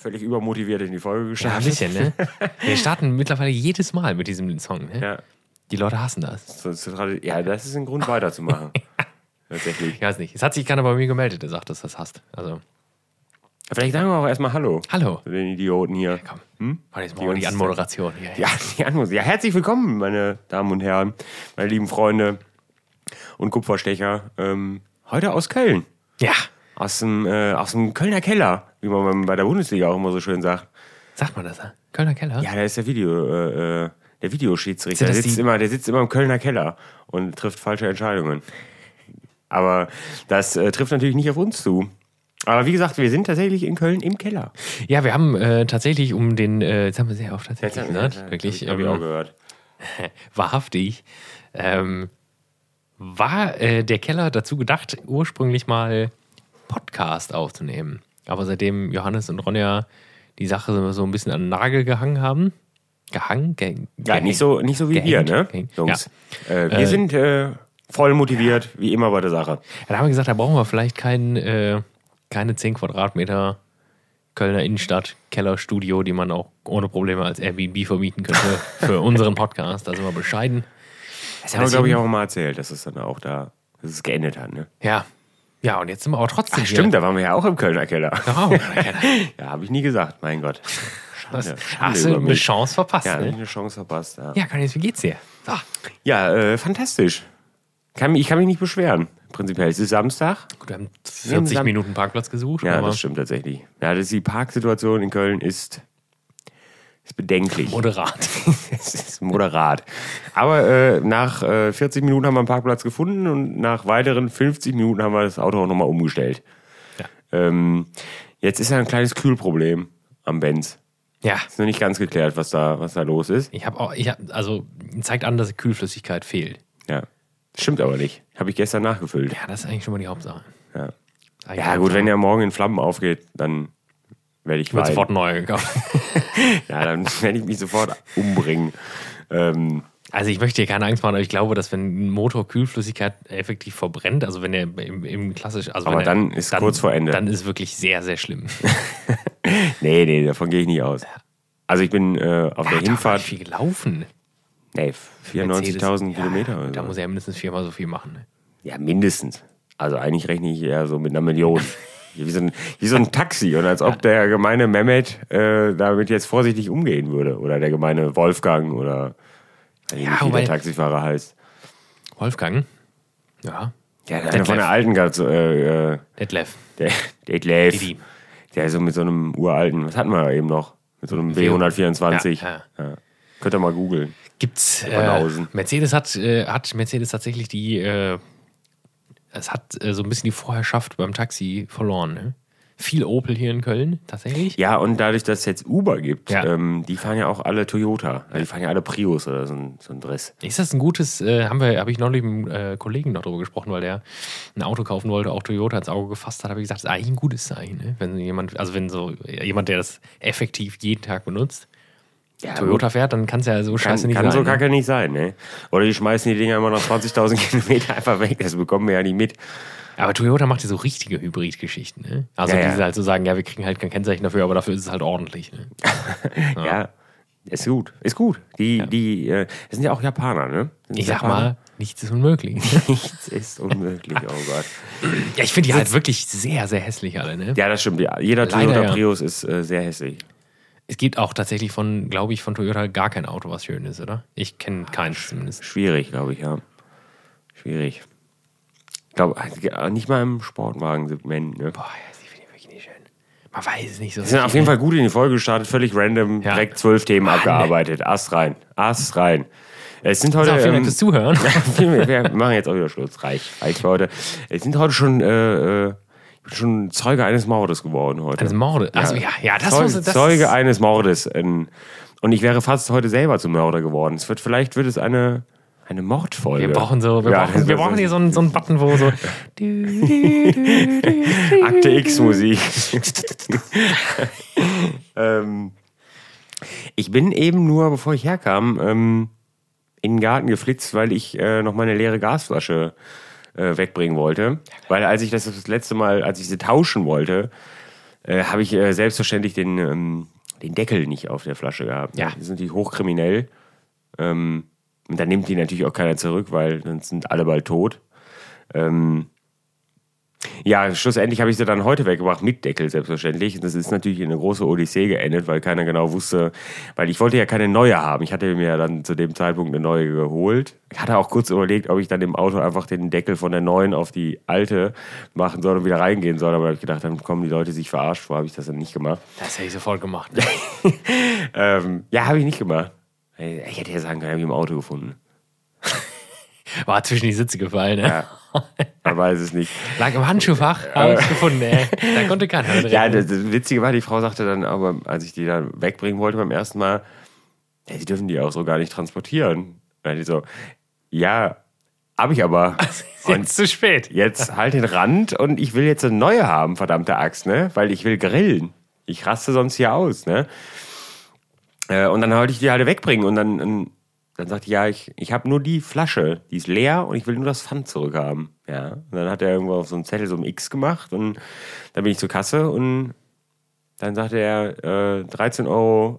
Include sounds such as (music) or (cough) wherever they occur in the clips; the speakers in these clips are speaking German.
völlig übermotiviert in die Folge Ja, gestartet. ein bisschen, ne? (laughs) Wir starten mittlerweile jedes Mal mit diesem Song, ne? Ja, Die Leute hassen das. ja, das ist ein Grund weiterzumachen. (laughs) Tatsächlich. Ich weiß nicht. Es hat sich keiner bei mir gemeldet, der sagt, dass das hasst. Also, Vielleicht sagen wir auch erstmal Hallo hallo. zu den Idioten hier. Komm. Hm? Mach jetzt Die mal die uns- Anmoderation hier. Ja, die Anmus. Ja, herzlich willkommen, meine Damen und Herren, meine lieben Freunde und Kupferstecher. Ähm, heute aus Köln. Ja. Aus dem, äh, aus dem Kölner Keller, wie man bei der Bundesliga auch immer so schön sagt. Sagt man das? ja? Kölner Keller? Ja, da ist der Video, äh, äh, der Videoschiedsrichter. Der sitzt, immer, der sitzt immer im Kölner Keller und trifft falsche Entscheidungen. Aber das äh, trifft natürlich nicht auf uns zu. Aber wie gesagt, wir sind tatsächlich in Köln im Keller. Ja, wir haben äh, tatsächlich um den, äh, jetzt haben wir sehr oft tatsächlich Ja, wirklich, Hab ich, hab ich ähm, auch gehört. (laughs) wahrhaftig, ähm, war äh, der Keller dazu gedacht, ursprünglich mal Podcast aufzunehmen. Aber seitdem Johannes und Ronja die Sache so ein bisschen an den Nagel gehangen haben, gehangen? Ge Ja, nicht so, nicht so wie wir, Gehängt, ne? gehängt. Jungs. Äh, wir sind äh, voll motiviert, wie immer bei der Sache. Dann haben wir gesagt, da brauchen wir vielleicht kein, äh, keine 10 Quadratmeter Kölner Innenstadt Kellerstudio, die man auch ohne Probleme als Airbnb vermieten könnte (laughs) für unseren Podcast. Da sind wir bescheiden. Das haben wir, glaube ich, auch mal erzählt, dass es dann auch da, dass es geendet hat, ne? Ja. Ja, und jetzt sind wir aber trotzdem Ach, stimmt, da waren wir ja auch im Kölner Keller. Genau. (laughs) Ja, habe ich nie gesagt, mein Gott. Was, Schande hast du eine. Chance verpasst, Ja, ne? eine Chance verpasst. Ja, Ja, Conny, wie geht's dir? So. ja äh, fantastisch. Kann, ich kann mich nicht beschweren. Prinzipiell. Es ist Samstag. Gut, wir haben Wir haben 40 Sam- Minuten Parkplatz gesucht, Ja, aber das stimmt tatsächlich. Ja, das die Parksituation in Köln ist, ist bedenklich. moderat. (laughs) Es ist moderat. Aber äh, nach äh, 40 Minuten haben wir einen Parkplatz gefunden und nach weiteren 50 Minuten haben wir das Auto auch nochmal umgestellt. Ja. Ähm, jetzt ist ja ein kleines Kühlproblem am Benz. ja. Ist noch nicht ganz geklärt, was da, was da los ist. Ich habe auch, ich hab, also zeigt an, dass Kühlflüssigkeit fehlt. Ja. Stimmt aber nicht. Habe ich gestern nachgefüllt. Ja, das ist eigentlich schon mal die Hauptsache. Ja, ja gut, wenn der morgen in Flammen aufgeht, dann werde ich wird weinen. sofort neu gekauft. (laughs) Ja, dann werde ich mich sofort umbringen. Ähm, Also ich möchte dir keine Angst machen, aber ich glaube, dass wenn ein Motor Kühlflüssigkeit effektiv verbrennt, also wenn er im, im klassisch, also Aber wenn er, dann ist kurz vor Ende. Dann ist es wirklich sehr, sehr schlimm. (laughs) nee, nee, davon gehe ich nicht aus. Also ich bin äh, auf der Hat doch Hinfahrt, viel gelaufen. nee, 94.000 Mercedes- Kilometer. Ja, oder da so. muss er ja mindestens viermal so viel machen. Ne? Ja, mindestens. Also eigentlich rechne ich eher so mit einer Million. (laughs) Wie so ein, wie so ein Taxi. Und als ob der gemeine Mehmet äh, damit jetzt vorsichtig umgehen würde. Oder der gemeine Wolfgang oder Ja, nicht, wie der Taxifahrer heißt. Wolfgang? Ja. Ja, einer Detlef. von der alten Garde, äh, äh, Detlef. der Detlef. Didi. Der so mit so einem uralten, was hatten wir eben noch? Mit so einem W124. Ja, ja. Könnt ihr mal googeln. Gibt's äh. Mercedes hat, äh, hat Mercedes tatsächlich die äh, es hat äh, so ein bisschen die Vorherrschaft beim Taxi verloren. Ne? Viel Opel hier in Köln, tatsächlich. Ja, und dadurch, dass es jetzt Uber gibt, Ja. ähm, die fahren ja auch alle Toyota. Also die fahren ja alle Prius oder so ein, so ein Dress. Ist das ein gutes, äh, haben wir, habe ich neulich mit einem äh, Kollegen noch darüber gesprochen, weil der ein Auto kaufen wollte, auch Toyota ins Auge gefasst hat, habe ich gesagt, das ist eigentlich ein gutes Zeichen, ne? Wenn jemand, also wenn so jemand, der das effektiv jeden Tag benutzt, Ja, Toyota fährt, dann kann es ja so Kann, scheiße nicht kann sein. so ne? kacke nicht sein, ne? Oder die schmeißen die Dinger immer noch 20.000 (laughs) Kilometer einfach weg. Das bekommen wir ja nicht mit. Aber Toyota macht ja so richtige Hybrid-Geschichten, ne? Also Ja, ja. diese halt so sagen, ja, wir kriegen halt kein Kennzeichen dafür, aber dafür ist es halt ordentlich, ne? (laughs) Ja. ist gut. Ist gut. Die, die, äh, das sind ja auch Japaner, ne? Ich sag Japaner? mal, nichts ist unmöglich. (laughs) Nichts ist unmöglich, oh Gott. ja, ich finde die halt wirklich sehr, sehr hässlich alle, ne? Ja, das stimmt. Ja, Jeder Leider, Toyota ja. Prius ist äh, sehr hässlich. Es gibt auch tatsächlich von, glaube ich, von Toyota gar kein Auto, was schön ist, oder? Ich kenne keins zumindest. Schwierig, glaube ich, ja. Schwierig. Ich glaube, nicht mal im Sportwagensegment. Ne? Boah, ja, sie finde ich wirklich nicht schön. Man weiß es nicht so. Wir sind auf jeden Fall gut in die Folge gestartet, völlig random, Ja. direkt zwölf Themen abgearbeitet. Ast rein. Ast rein. Es sind heute. So, vielen Dank ähm, fürs Zuhören. (laughs) wir machen jetzt auch wieder Schluss. Reich. Reicht für heute. Es sind heute schon, äh, äh, schon Zeuge eines Mordes geworden heute. Eines Mordes? Achso, ja, ja, das Zeuge, muss- das Zeuge eines Mordes. ähm, Und ich wäre fast heute selber zum Mörder geworden. Es wird, vielleicht wird es eine, eine Mordfolge. Wir brauchen so, wir Ja, brauchen, wir brauchen hier so einen, so einen Button, wo so. (laughs) Akte X-Musik. (laughs) ähm, ich bin eben nur, bevor ich herkam, ähm, in den Garten geflitzt, weil ich äh, noch meine leere Gasflasche äh, wegbringen wollte. Weil als ich das das letzte Mal, als ich sie tauschen wollte, äh, habe ich äh, selbstverständlich den, ähm, den Deckel nicht auf der Flasche gehabt. Ja. Die sind natürlich hochkriminell. Ähm, und dann nimmt die natürlich auch keiner zurück, weil sonst sind alle bald tot. Ähm, ja, schlussendlich habe ich sie dann heute weggebracht, mit Deckel selbstverständlich. Das ist natürlich eine große Odyssee geendet, weil keiner genau wusste, weil ich wollte ja keine neue haben. Ich hatte mir dann zu dem Zeitpunkt eine neue geholt. Ich hatte auch kurz überlegt, ob ich dann im Auto einfach den Deckel von der neuen auf die alte machen soll und wieder reingehen soll. Aber da habe ich gedacht, dann kommen die Leute sich verarscht vor, habe ich das dann nicht gemacht. Das hätte ich sofort gemacht. Ne? (laughs) Ähm, ja, habe ich nicht gemacht. Ich hätte ja sagen können, habe ich im Auto gefunden. War zwischen die Sitze gefallen. Ne? Ja. (laughs) Man weiß es nicht. Lag im Handschuhfach, habe ich gefunden. Ey. Da konnte keiner drin. Ja, das, Witzige war, die Frau sagte dann aber, als ich die dann wegbringen wollte beim ersten Mal, ja, sie dürfen die auch so gar nicht transportieren. Und die so, ja, habe ich aber. (laughs) Jetzt zu spät. Jetzt halt den Rand und ich will jetzt eine neue haben, verdammte Axt, ne? Weil ich will grillen. Ich raste sonst hier aus, ne? Äh, und dann wollte ich die halt wegbringen und dann, dann sagte ich, ja, ich, ich habe nur die Flasche, die ist leer und ich will nur das Pfand zurückhaben. Ja. Und dann hat er irgendwo auf so einem Zettel so ein X gemacht und dann bin ich zur Kasse und dann sagte er, äh, 13,58 Euro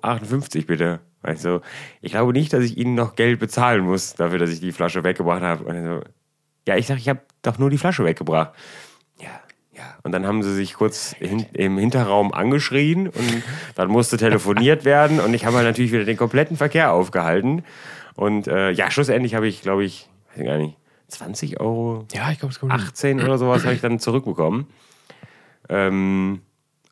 bitte. Also, ich glaube nicht, dass ich Ihnen noch Geld bezahlen muss dafür, dass ich die Flasche weggebracht habe. Und er so, ja, ich sag, ich habe doch nur die Flasche weggebracht. Ja, ja. Und dann haben sie sich kurz hin, im Hinterraum angeschrien und dann musste telefoniert werden und ich habe halt natürlich wieder den kompletten Verkehr aufgehalten. Und äh, ja, schlussendlich habe ich, glaube ich, weiß ich gar nicht, 20 Euro, Ja, ich glaube, es kommt hin. 18 oder sowas habe ich dann zurückbekommen. Ähm,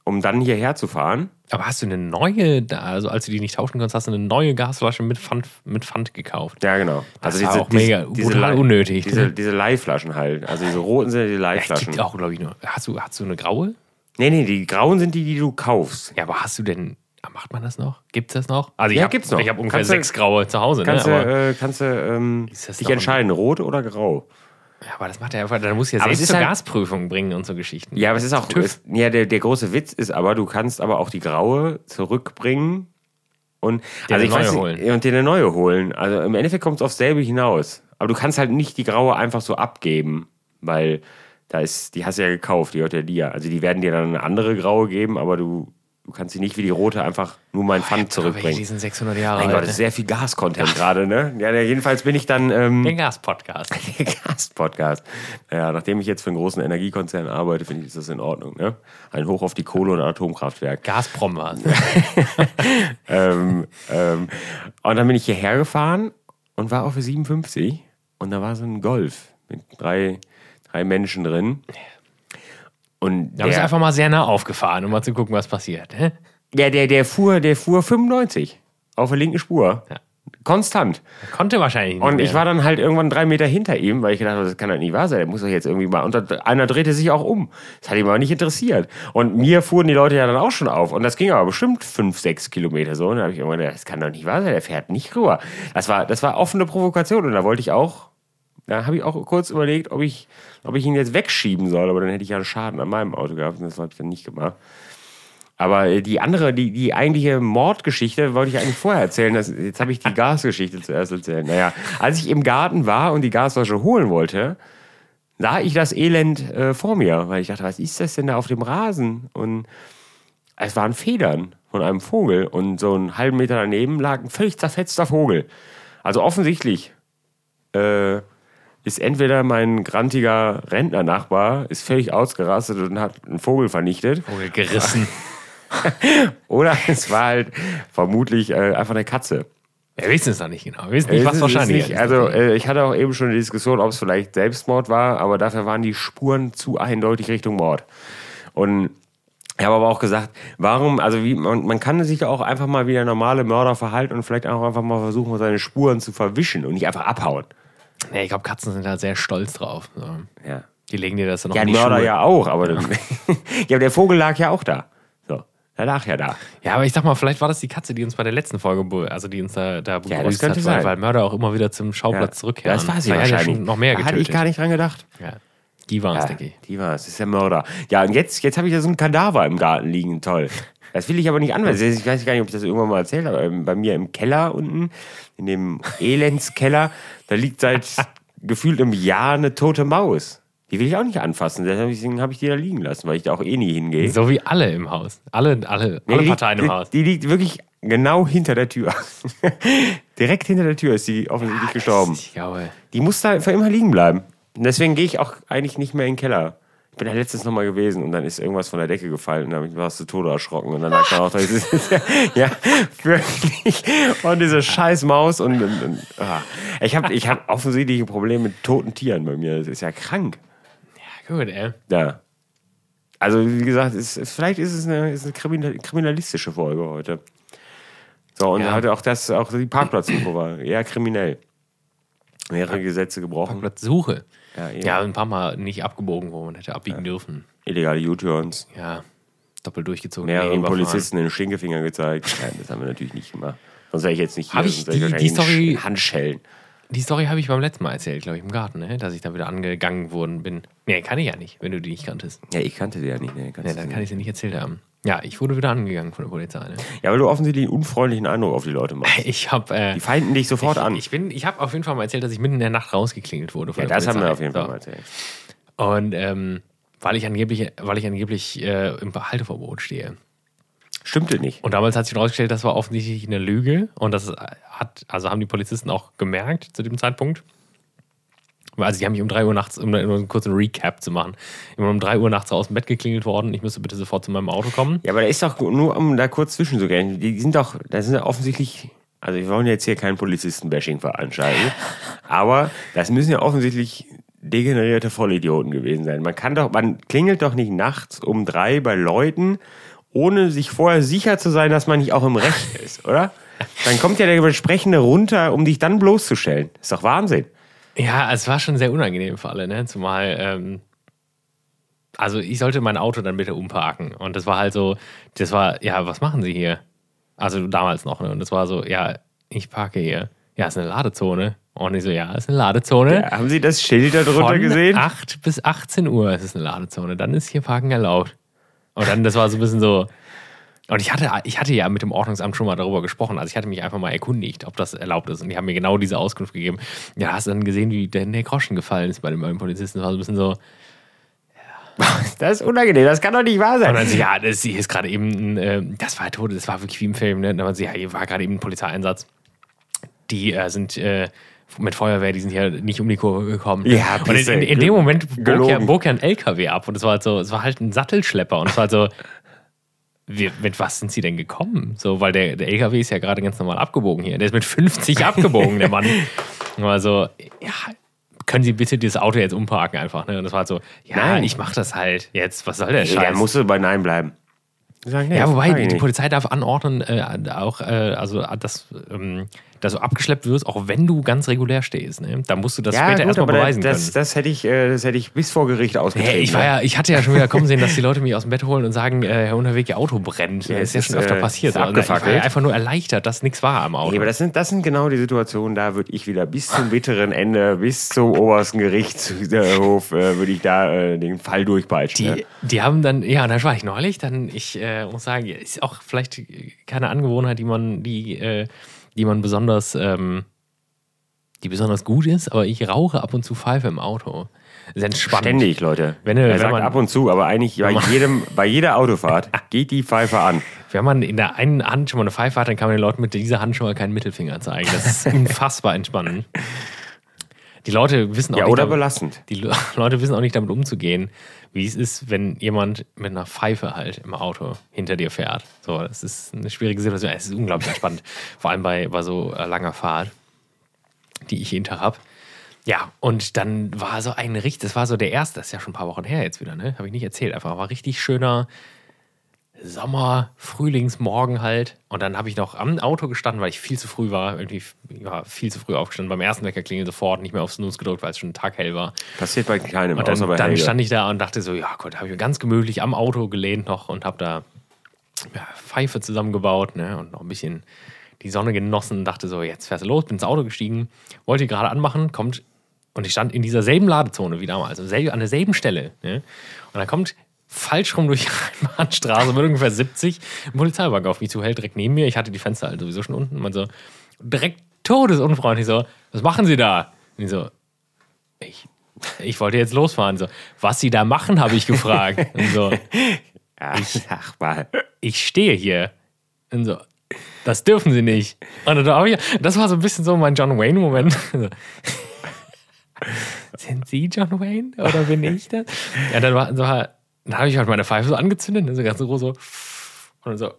um dann hierher zu fahren. Aber hast du eine neue, also als du die nicht tauschen konntest, hast du eine neue Gasflasche mit Pfand, mit Pfand gekauft? Ja, genau. Das war auch mega brutal Leih- unnötig. Diese, diese Leihflaschen halt. Also diese roten sind ja die Ja, Leihflaschen. gibt auch, glaube ich, nur. Hast du, hast du eine graue? nee, nee, die grauen sind die, die du kaufst. Ja, aber hast du denn. Ah, Macht man das noch? Gibt es das noch? Also, ich Ja, habe gibt's noch. Ich habe ungefähr Kannst du- sechs graue zu Hause, ne? Kannst du, Aber, äh, kannst du ähm, dich entscheiden, rot oder grau. ja, aber das macht er einfach. Dann muss ja selbst zur halt- Gasprüfung bringen und so Geschichten. Ja, aber es ist auch. Es, ja, der, der große Witz ist aber, du kannst aber auch die graue zurückbringen und Dir also eine ich weiß neue nicht, holen. und dir eine neue holen. Also im Endeffekt kommt es aufs selbe hinaus. Aber du kannst halt nicht die graue einfach so abgeben, weil da ist, die hast du ja gekauft, die gehört ja dir. Also die werden dir dann eine andere graue geben, aber du, du kannst sie nicht wie die rote einfach nur mein Pfand Aber welche, zurückbringen. die sind 600 Jahre Mein. Gott, das ist sehr viel Gas-Content gerade, ne? Ja, ja, jedenfalls bin ich dann. Ähm, Den Gas-Podcast. (laughs) der Gas-Podcast. Ja, nachdem ich jetzt für einen großen Energiekonzern arbeite, finde ich, ist das in Ordnung. Ne? Ein Hoch auf die Kohle- und Atomkraftwerk. Gazprom war es. (laughs) (laughs) ähm, ähm, und dann bin ich hierher gefahren und war auf der 57 und da war so ein Golf mit drei, drei Menschen drin. Und Da du der, einfach mal sehr nah aufgefahren, um mal zu gucken, was passiert. hä? der, der, fuhr, der fuhr 95 auf der linken Spur. Ja. Konstant. Konnte wahrscheinlich nicht Und mehr. ich war dann halt irgendwann drei Meter hinter ihm, weil ich gedacht habe, das kann doch nicht wahr sein. Der muss doch jetzt irgendwie mal. Und einer drehte sich auch um. Das hat ihn aber nicht interessiert. Und mir fuhren die Leute ja dann auch schon auf. Und das ging aber bestimmt fünf, sechs Kilometer so. Und dann habe ich irgendwann gedacht, das kann doch nicht wahr sein. Der fährt nicht rüber. Das war, das war offene Provokation. Und da wollte ich auch, da habe ich auch kurz überlegt, ob ich, ob ich ihn jetzt wegschieben soll. Aber dann hätte ich ja einen Schaden an meinem Auto gehabt. Und das habe ich dann nicht gemacht. Aber äh, die andere, die, die eigentliche Mordgeschichte wollte ich eigentlich vorher erzählen. Das, jetzt habe ich die Gasgeschichte zuerst erzählt. Naja, als ich im Garten war und die Gasflasche holen wollte, sah ich das Elend äh, vor mir, weil ich dachte, was ist das denn da auf dem Rasen? Und es waren Federn von einem Vogel und so einen halben Meter daneben lag ein völlig zerfetzter Vogel. Also offensichtlich äh, ist entweder mein grantiger Rentnernachbar ist völlig ausgerastet und hat einen Vogel vernichtet Vogel gerissen. (laughs) oder es war halt vermutlich äh, einfach eine Katze. Wir wissen es noch nicht genau. Wir wissen nicht, Es was wahrscheinlich ist nicht. Also äh, ich hatte auch eben schon eine Diskussion, ob es vielleicht Selbstmord war, aber dafür waren die Spuren zu eindeutig Richtung Mord. Und ich habe aber auch gesagt, warum, also wie, man, man kann sich auch einfach mal wie der normale Mörder verhalten und vielleicht auch einfach mal versuchen, seine Spuren zu verwischen und nicht einfach abhauen. Nee, ich glaube, Katzen sind halt sehr stolz drauf. So. Ja, Die legen dir das dann noch ja in die Mörder Schuhe. ja auch, aber (laughs) ja, aber der Vogel lag ja auch da. So, der lag ja da. Ja, aber ich sag mal, vielleicht war das die Katze, die uns bei der letzten Folge, also die uns da, da das begrüßt könnte hat, sein. weil Mörder auch immer wieder zum Ja. Schauplatz zurückkehren. Das war sie Da ja wahrscheinlich. schon noch mehr Da getötet. hatte ich gar nicht dran gedacht. ja. Die waren es, Ja, denke ich. die war es, das ist der Mörder. Ja, und jetzt, jetzt habe ich ja so ein Kadaver im Garten liegen, toll. (laughs) Das will ich aber nicht anwenden. Ich weiß gar nicht, ob ich das irgendwann mal erzählt habe. aber Bei mir im Keller unten, in dem Elendskeller, da liegt seit (laughs) gefühlt einem Jahr eine tote Maus. Die will ich auch nicht anfassen. Deswegen habe ich die da liegen lassen, weil ich da auch eh nie hingehe. So wie alle im Haus. Alle, alle, Nee, alle Parteien liegt, im Haus. Die, liegt wirklich genau hinter der Tür. (laughs) Direkt hinter der Tür ist sie offensichtlich gestorben. Ich glaube, Die muss da für immer liegen bleiben. Und deswegen gehe ich auch eigentlich nicht mehr in den Keller. Ich bin da letztens nochmal gewesen und dann ist irgendwas von der Decke gefallen und da bin ich was zu Tode erschrocken. Und dann lag da auch, ist, (laughs) ja, wirklich. Und diese scheiß Maus und, und, und ah. ich habe ich hab offensichtlich ein Problem mit toten Tieren bei mir. Das ist ja krank. ja, gut, ey. Ja. Also, wie gesagt, es, es, vielleicht ist es eine, ist eine kriminal, kriminalistische Folge heute. So, und Ja. halt auch das, auch die Parkplatzsuche war eher kriminell. Mehrere Gesetze gebrochen. Platzsuche. Ja, eben. Ja, ein paar Mal nicht abgebogen, wo man hätte abbiegen dürfen. Illegale U-Turns. Ja, doppelt durchgezogen. Mehreren. Polizisten den Stinkefinger gezeigt. Ja, das haben wir natürlich nicht gemacht. Sonst wäre ich jetzt nicht hier. Hab ich die- wahrscheinlich die Story- Handschellen. Die Story habe ich beim letzten Mal erzählt, glaube ich, im Garten, ne? dass ich da wieder angegangen worden bin. Nee, kann ich ja nicht, wenn du die nicht kanntest. Ja, ich kannte die ja nicht. Nee, Nee, dann kann ich sie nicht erzählt haben. Ja, ich wurde wieder angegangen von der Polizei. Ne? ja, weil du offensichtlich einen unfreundlichen Eindruck auf die Leute machst. (laughs) Ich habe äh, Die feinden dich sofort an. ich bin, ich habe auf jeden Fall mal erzählt, dass ich mitten in der Nacht rausgeklingelt wurde. Von ja, der das haben wir auf jeden Fall So. mal erzählt. Und ähm, weil ich angeblich, weil ich angeblich äh, im Halteverbot stehe. Stimmte nicht. Und damals hat sich herausgestellt, das war offensichtlich eine Lüge. Und das hat, also haben die Polizisten auch gemerkt zu dem Zeitpunkt. Also die haben mich um 3 Uhr nachts, um einen kurzen Recap zu machen, immer um 3 Uhr nachts aus dem Bett geklingelt worden. Ich müsste bitte sofort zu meinem Auto kommen. Ja, aber da ist doch nur, um da kurz zwischenzugehen, die sind doch, da sind ja offensichtlich, also wir wollen jetzt hier kein Polizisten-Bashing veranstalten, (laughs) aber das müssen ja offensichtlich degenerierte Vollidioten gewesen sein. Man kann doch, man klingelt doch nicht nachts um drei bei Leuten, ohne sich vorher sicher zu sein, dass man nicht auch im Recht ist, oder? Dann kommt ja der Besprechende runter, um dich dann bloßzustellen. ist doch Wahnsinn. Ja, es war schon sehr unangenehm für alle, ne? Zumal, ähm, also ich sollte mein Auto dann bitte umparken. Und das war halt so, das war, ja, was machen Sie hier? Also damals noch, ne? Und das war so, ja, ich parke hier. Ja, ist eine Ladezone. Und ich so, ja, ist eine Ladezone. Ja, haben Sie das Schild da drunter Von gesehen? 8 bis 18 Uhr ist es eine Ladezone. Dann ist hier Parken erlaubt. Und dann, das war so ein bisschen so. Und ich hatte, ich hatte ja mit dem Ordnungsamt schon mal darüber gesprochen. Also ich hatte mich einfach mal erkundigt, ob das erlaubt ist. Und die haben mir genau diese Auskunft gegeben. Ja, hast du dann gesehen, wie der, der Groschen gefallen ist bei dem, Polizisten. Das war so ein bisschen so. Das ist unangenehm, das kann doch nicht wahr Und sein. dann so, ja, das hier ist gerade eben, ein, äh, das war tot, das war wirklich wie im Film. Ne? Und dann ja, hier war gerade eben ein Polizeieinsatz. Die äh, sind äh, mit Feuerwehr, die sind hier nicht um die Kurve gekommen. Ja, und in, in, in dem Moment bog ja, bog ja ein LKW ab und es war halt so, es war halt ein Sattelschlepper und es war halt so, (laughs) wie, mit was sind sie denn gekommen? So, weil der, der LKW ist ja gerade ganz normal abgebogen hier. Der ist mit 50 (laughs) abgebogen, der Mann. Und war so, ja, können Sie bitte dieses Auto jetzt umparken einfach? Ne? Und das war halt so, ja, Nein. ich mach das halt jetzt. Was soll der Nee, Scheiß? dann musst du bei Nein bleiben. Sagen, nee, Ja, wobei die, die. Polizei darf anordnen, äh, auch, äh, also dass, ähm, dass du abgeschleppt wirst, auch wenn du ganz regulär stehst. Ne? Da musst du das ja, später gut, erstmal beweisen das, können. das, hätte ich, äh, das hätte ich bis vor Gericht ausgetreten. Hey, ich, war ja, ich hatte ja schon wieder kommen (laughs) sehen, dass die Leute mich aus dem Bett holen und sagen, äh, Herr Unterweg, Ihr Auto brennt. Ja, das ist ja ist, schon öfter äh, passiert. Also, ich war ja einfach nur erleichtert, dass nichts war am Auto. Nee, aber das sind, das sind genau die Situationen, da würde ich wieder bis zum bitteren Ende, bis zum obersten Gerichtshof, äh, würde ich da äh, den Fall durchpeitschen. Die, ne? die haben dann, ja, da war ich neulich, dann, ich äh, muss sagen, ist auch vielleicht keine Angewohnheit, die man, die, äh, die man besonders, ähm, die besonders gut ist, aber ich rauche ab und zu Pfeife im Auto. Sehr entspannt. Ständig, Leute. Wenn er wenn sagt man- ab und zu, aber eigentlich bei, jedem, bei jeder Autofahrt (laughs) geht die Pfeife an. Wenn man in der einen Hand schon mal eine Pfeife hat, dann kann man den Leuten mit dieser Hand schon mal keinen Mittelfinger zeigen. Das ist (laughs) unfassbar entspannend. Die Leute wissen auch Ja, nicht, oder damit, belastend. die Le- Leute wissen auch nicht damit umzugehen, wie es ist, wenn jemand mit einer Pfeife halt im Auto hinter dir fährt. So, das ist eine schwierige Situation. Es ist unglaublich entspannt. (laughs) Vor allem bei, bei so äh, langer Fahrt, die ich jeden Tag habe. Ja, und dann war so ein richtig, das war so der erste, das ist ja schon ein paar Wochen her jetzt wieder, ne? Habe ich nicht erzählt. Einfach war richtig schöner Sommer, Frühlingsmorgen halt. Und dann habe ich noch am Auto gestanden, weil ich viel zu früh war. Irgendwie ja, viel zu früh aufgestanden. Beim ersten Wecker klingelt sofort, nicht mehr auf Snooze gedrückt, weil es schon taghell war. Passiert bei keinem, Und dann, außer bei dann Helge. stand ich da und dachte so, ja Gott, habe ich mir ganz gemütlich am Auto gelehnt noch und habe da ja, Pfeife zusammengebaut ne, und noch ein bisschen die Sonne genossen. Dachte so, jetzt fährst du los, bin ins Auto gestiegen, wollte gerade anmachen, kommt und ich stand in dieser selben Ladezone wie damals, also an derselben Stelle. Ne? Und dann kommt falsch rum durch die (laughs) Rheinbahnstraße mit ungefähr 70 ein Polizeiwagen auf mich zu, hält direkt neben mir. Ich hatte die Fenster halt sowieso schon unten. Man so, direkt todesunfreundlich so, was machen Sie da? Und ich so, ich ich wollte jetzt losfahren. So, was sie da machen, habe ich gefragt. (laughs) Und so, Ach, ach mal. ich stehe hier. Und so, das dürfen sie nicht. Und dann ich, das war so ein bisschen so mein John Wayne-Moment. (laughs) Sind Sie John Wayne oder bin ich das? Ja, dann, war, so, dann habe ich halt meine Pfeife so angezündet, ne, so ganz groß so. Und dann so,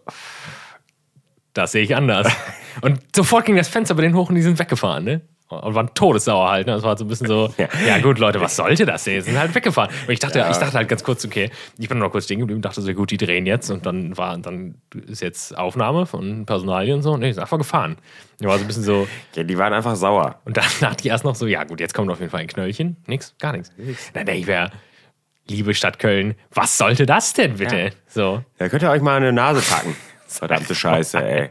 das sehe ich anders. (laughs) Und sofort ging das Fenster bei denen hoch und die sind weggefahren, ne? Und waren todessauer halt. Ne? Das war so ein bisschen so, Ja. ja, gut, Leute, was sollte das? Die sind halt weggefahren. Und ich dachte, Ja. ich dachte halt ganz kurz, okay, ich bin noch kurz stehen geblieben, dachte so, gut, die drehen jetzt und dann war, dann ist jetzt Aufnahme von Personalien und so. Nee, ist einfach gefahren. Ich war so ein bisschen so, (laughs) Ja, die waren einfach sauer. und dann (laughs) dachte ich erst noch so, ja gut, jetzt kommt auf jeden Fall ein Knöllchen. Nix, gar nichts. Dann denke ich mir, liebe Stadt Köln, was sollte das denn bitte? Ja. So, Da könnt ihr euch mal eine Nase packen. (laughs) Verdammte Scheiße, ey.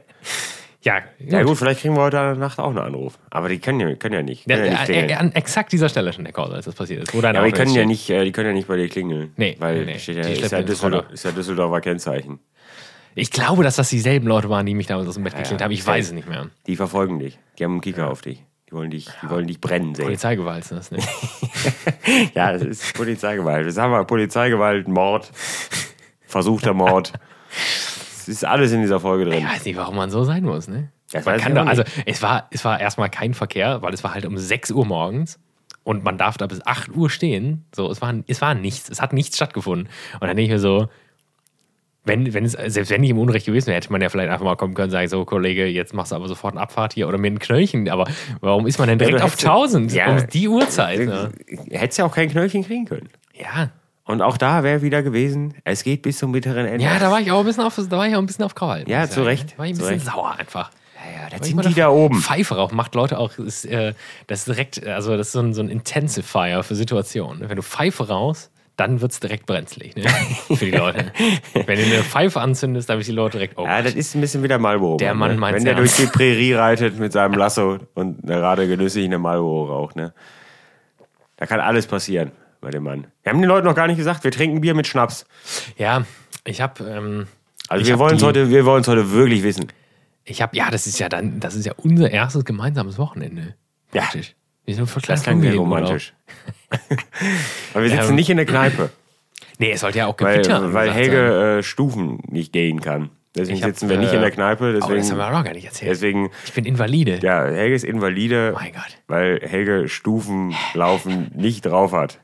ja, Ja gut, vielleicht kriegen wir heute Nacht auch einen Anruf. Aber die können ja, können ja nicht. Ja, Können ja nicht klingeln. äh, an exakt dieser Stelle schon der Call, als das passiert ist. Wo Ja, aber die können ja nicht, äh, die können ja nicht bei dir klingeln. Nee, weil nee, nee. Steht ja, Die ist, ja Düsseldorf, ist ja Düsseldorfer Kennzeichen. Ich glaube, dass das dieselben Leute waren, die mich damals aus dem Bett geklingt haben. Ich weiß es nicht mehr. Die verfolgen dich. Die haben einen Kicker auf dich. Die wollen dich, die wollen dich brennen sehen. Polizeigewalt ist das, ne? (laughs) Ja, es ist Polizeigewalt. Das haben wir Polizeigewalt, Mord, versuchter Mord. Es ist alles in dieser Folge drin. Ich weiß nicht, warum man so sein muss, ne? Das man weiß kann ich doch, also es war, es war erstmal kein Verkehr, weil es war halt um 6 Uhr morgens und man darf da bis 8 Uhr stehen. So, es war, es war nichts, es hat nichts stattgefunden. Und dann denke ich mir so, wenn, wenn es, selbst wenn ich im Unrecht gewesen wäre, hätte man ja vielleicht einfach mal kommen können und sagen, so Kollege, jetzt machst du aber sofort eine Abfahrt hier oder mir ein Knöllchen. Aber warum ist man denn direkt du auf hättest- 1000 Ja. um die Uhrzeit? Ne? Hättest ja auch kein Knöllchen kriegen können. Ja. Und auch da wäre wieder gewesen, es geht bis zum bitteren Ende. Ja, da war ich auch ein bisschen auf, da war ich auch ein bisschen auf Krawall. Ja, zu. Recht, Da war ich ein bisschen Recht. sauer einfach. ja, da Weil sind die da oben. Pfeife rauchen macht Leute auch, ist, äh, das ist direkt, also das ist so ein, so ein Intensifier für Situationen. Wenn du Pfeife raus, dann wird es direkt brenzlig ne? für die Leute. Wenn du eine Pfeife anzündest, dann wissen die Leute direkt, oh, Ja, das ist ein bisschen wieder Marlboro. Der Mann ne? meint's Wenn der durch die Prärie reitet mit seinem Lasso und gerade genüsslich eine Marlboro raucht, ne? Da kann alles passieren bei dem Mann. Wir haben den Leuten noch gar nicht gesagt, wir trinken Bier mit Schnaps. ja, ich habe, ähm, Also Ich wir wollen es heute, wir heute wirklich wissen. ich habe, ja, das ist ja dann, das ist ja unser erstes gemeinsames Wochenende. Ja. Praktisch. Wir sind voll Das klang Familienurlaub. romantisch. (laughs) Aber wir sitzen Ähm, nicht in der Kneipe, Nee, es sollte ja auch weil, Gewitter weil sein. Helge äh, Stufen nicht gehen kann. Deswegen Ich hab, sitzen wir nicht äh, in der Kneipe. Oh, das haben Deswegen, wir auch gar nicht erzählt. deswegen Ich bin Invalide. ja, Helge ist Invalide, Mein Gott. weil Helge Stufen laufen nicht drauf hat.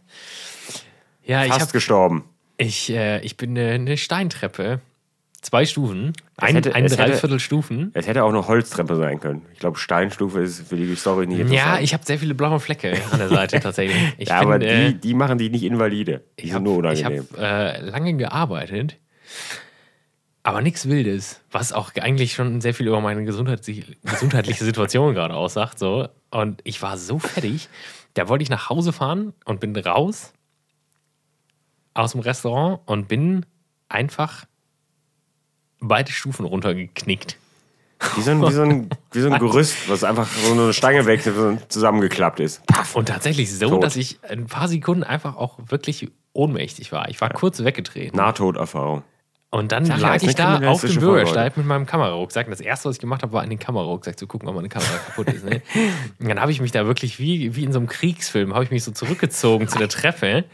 Ja, ich Fast habe gestorben. Ich, äh, ich bin eine Steintreppe. Zwei Stufen. Ein, hätte- ein es hätte- Dreiviertel Stufen. Es hätte auch eine Holztreppe sein können. Ich glaube, Steinstufe ist für die Story nicht Ja, interessant. ich habe sehr viele blaue Flecke an der Seite (laughs) tatsächlich. Ich ja, bin, aber äh, die, die machen die nicht invalide. Die ich sind habe nur ich hab, unangenehm. äh, lange gearbeitet, aber nichts Wildes, was auch eigentlich schon sehr viel über meine gesundheitliche, gesundheitliche (laughs) Situation gerade aussagt. So. Und ich war so fertig, da wollte ich nach Hause fahren und bin raus aus dem Restaurant und bin einfach beide Stufen runtergeknickt. Wie so, ein, wie, so ein, wie so ein (laughs) Gerüst, was einfach so eine Stange weg zusammengeklappt ist. Und tatsächlich so, Tot. dass ich ein paar Sekunden einfach auch wirklich ohnmächtig war. Ich war kurz weggetreten. Nahtoderfahrung. Und dann Sag ja, lag ich da auf dem Bürgersteig mit meinem Kamerarucksack. Das erste, was ich gemacht habe, war in den Kamerarucksack zu gucken, ob meine Kamera kaputt ist. Ne? (laughs) Und dann habe ich mich da wirklich wie, wie in so einem Kriegsfilm, habe ich mich so zurückgezogen zu der Treppe.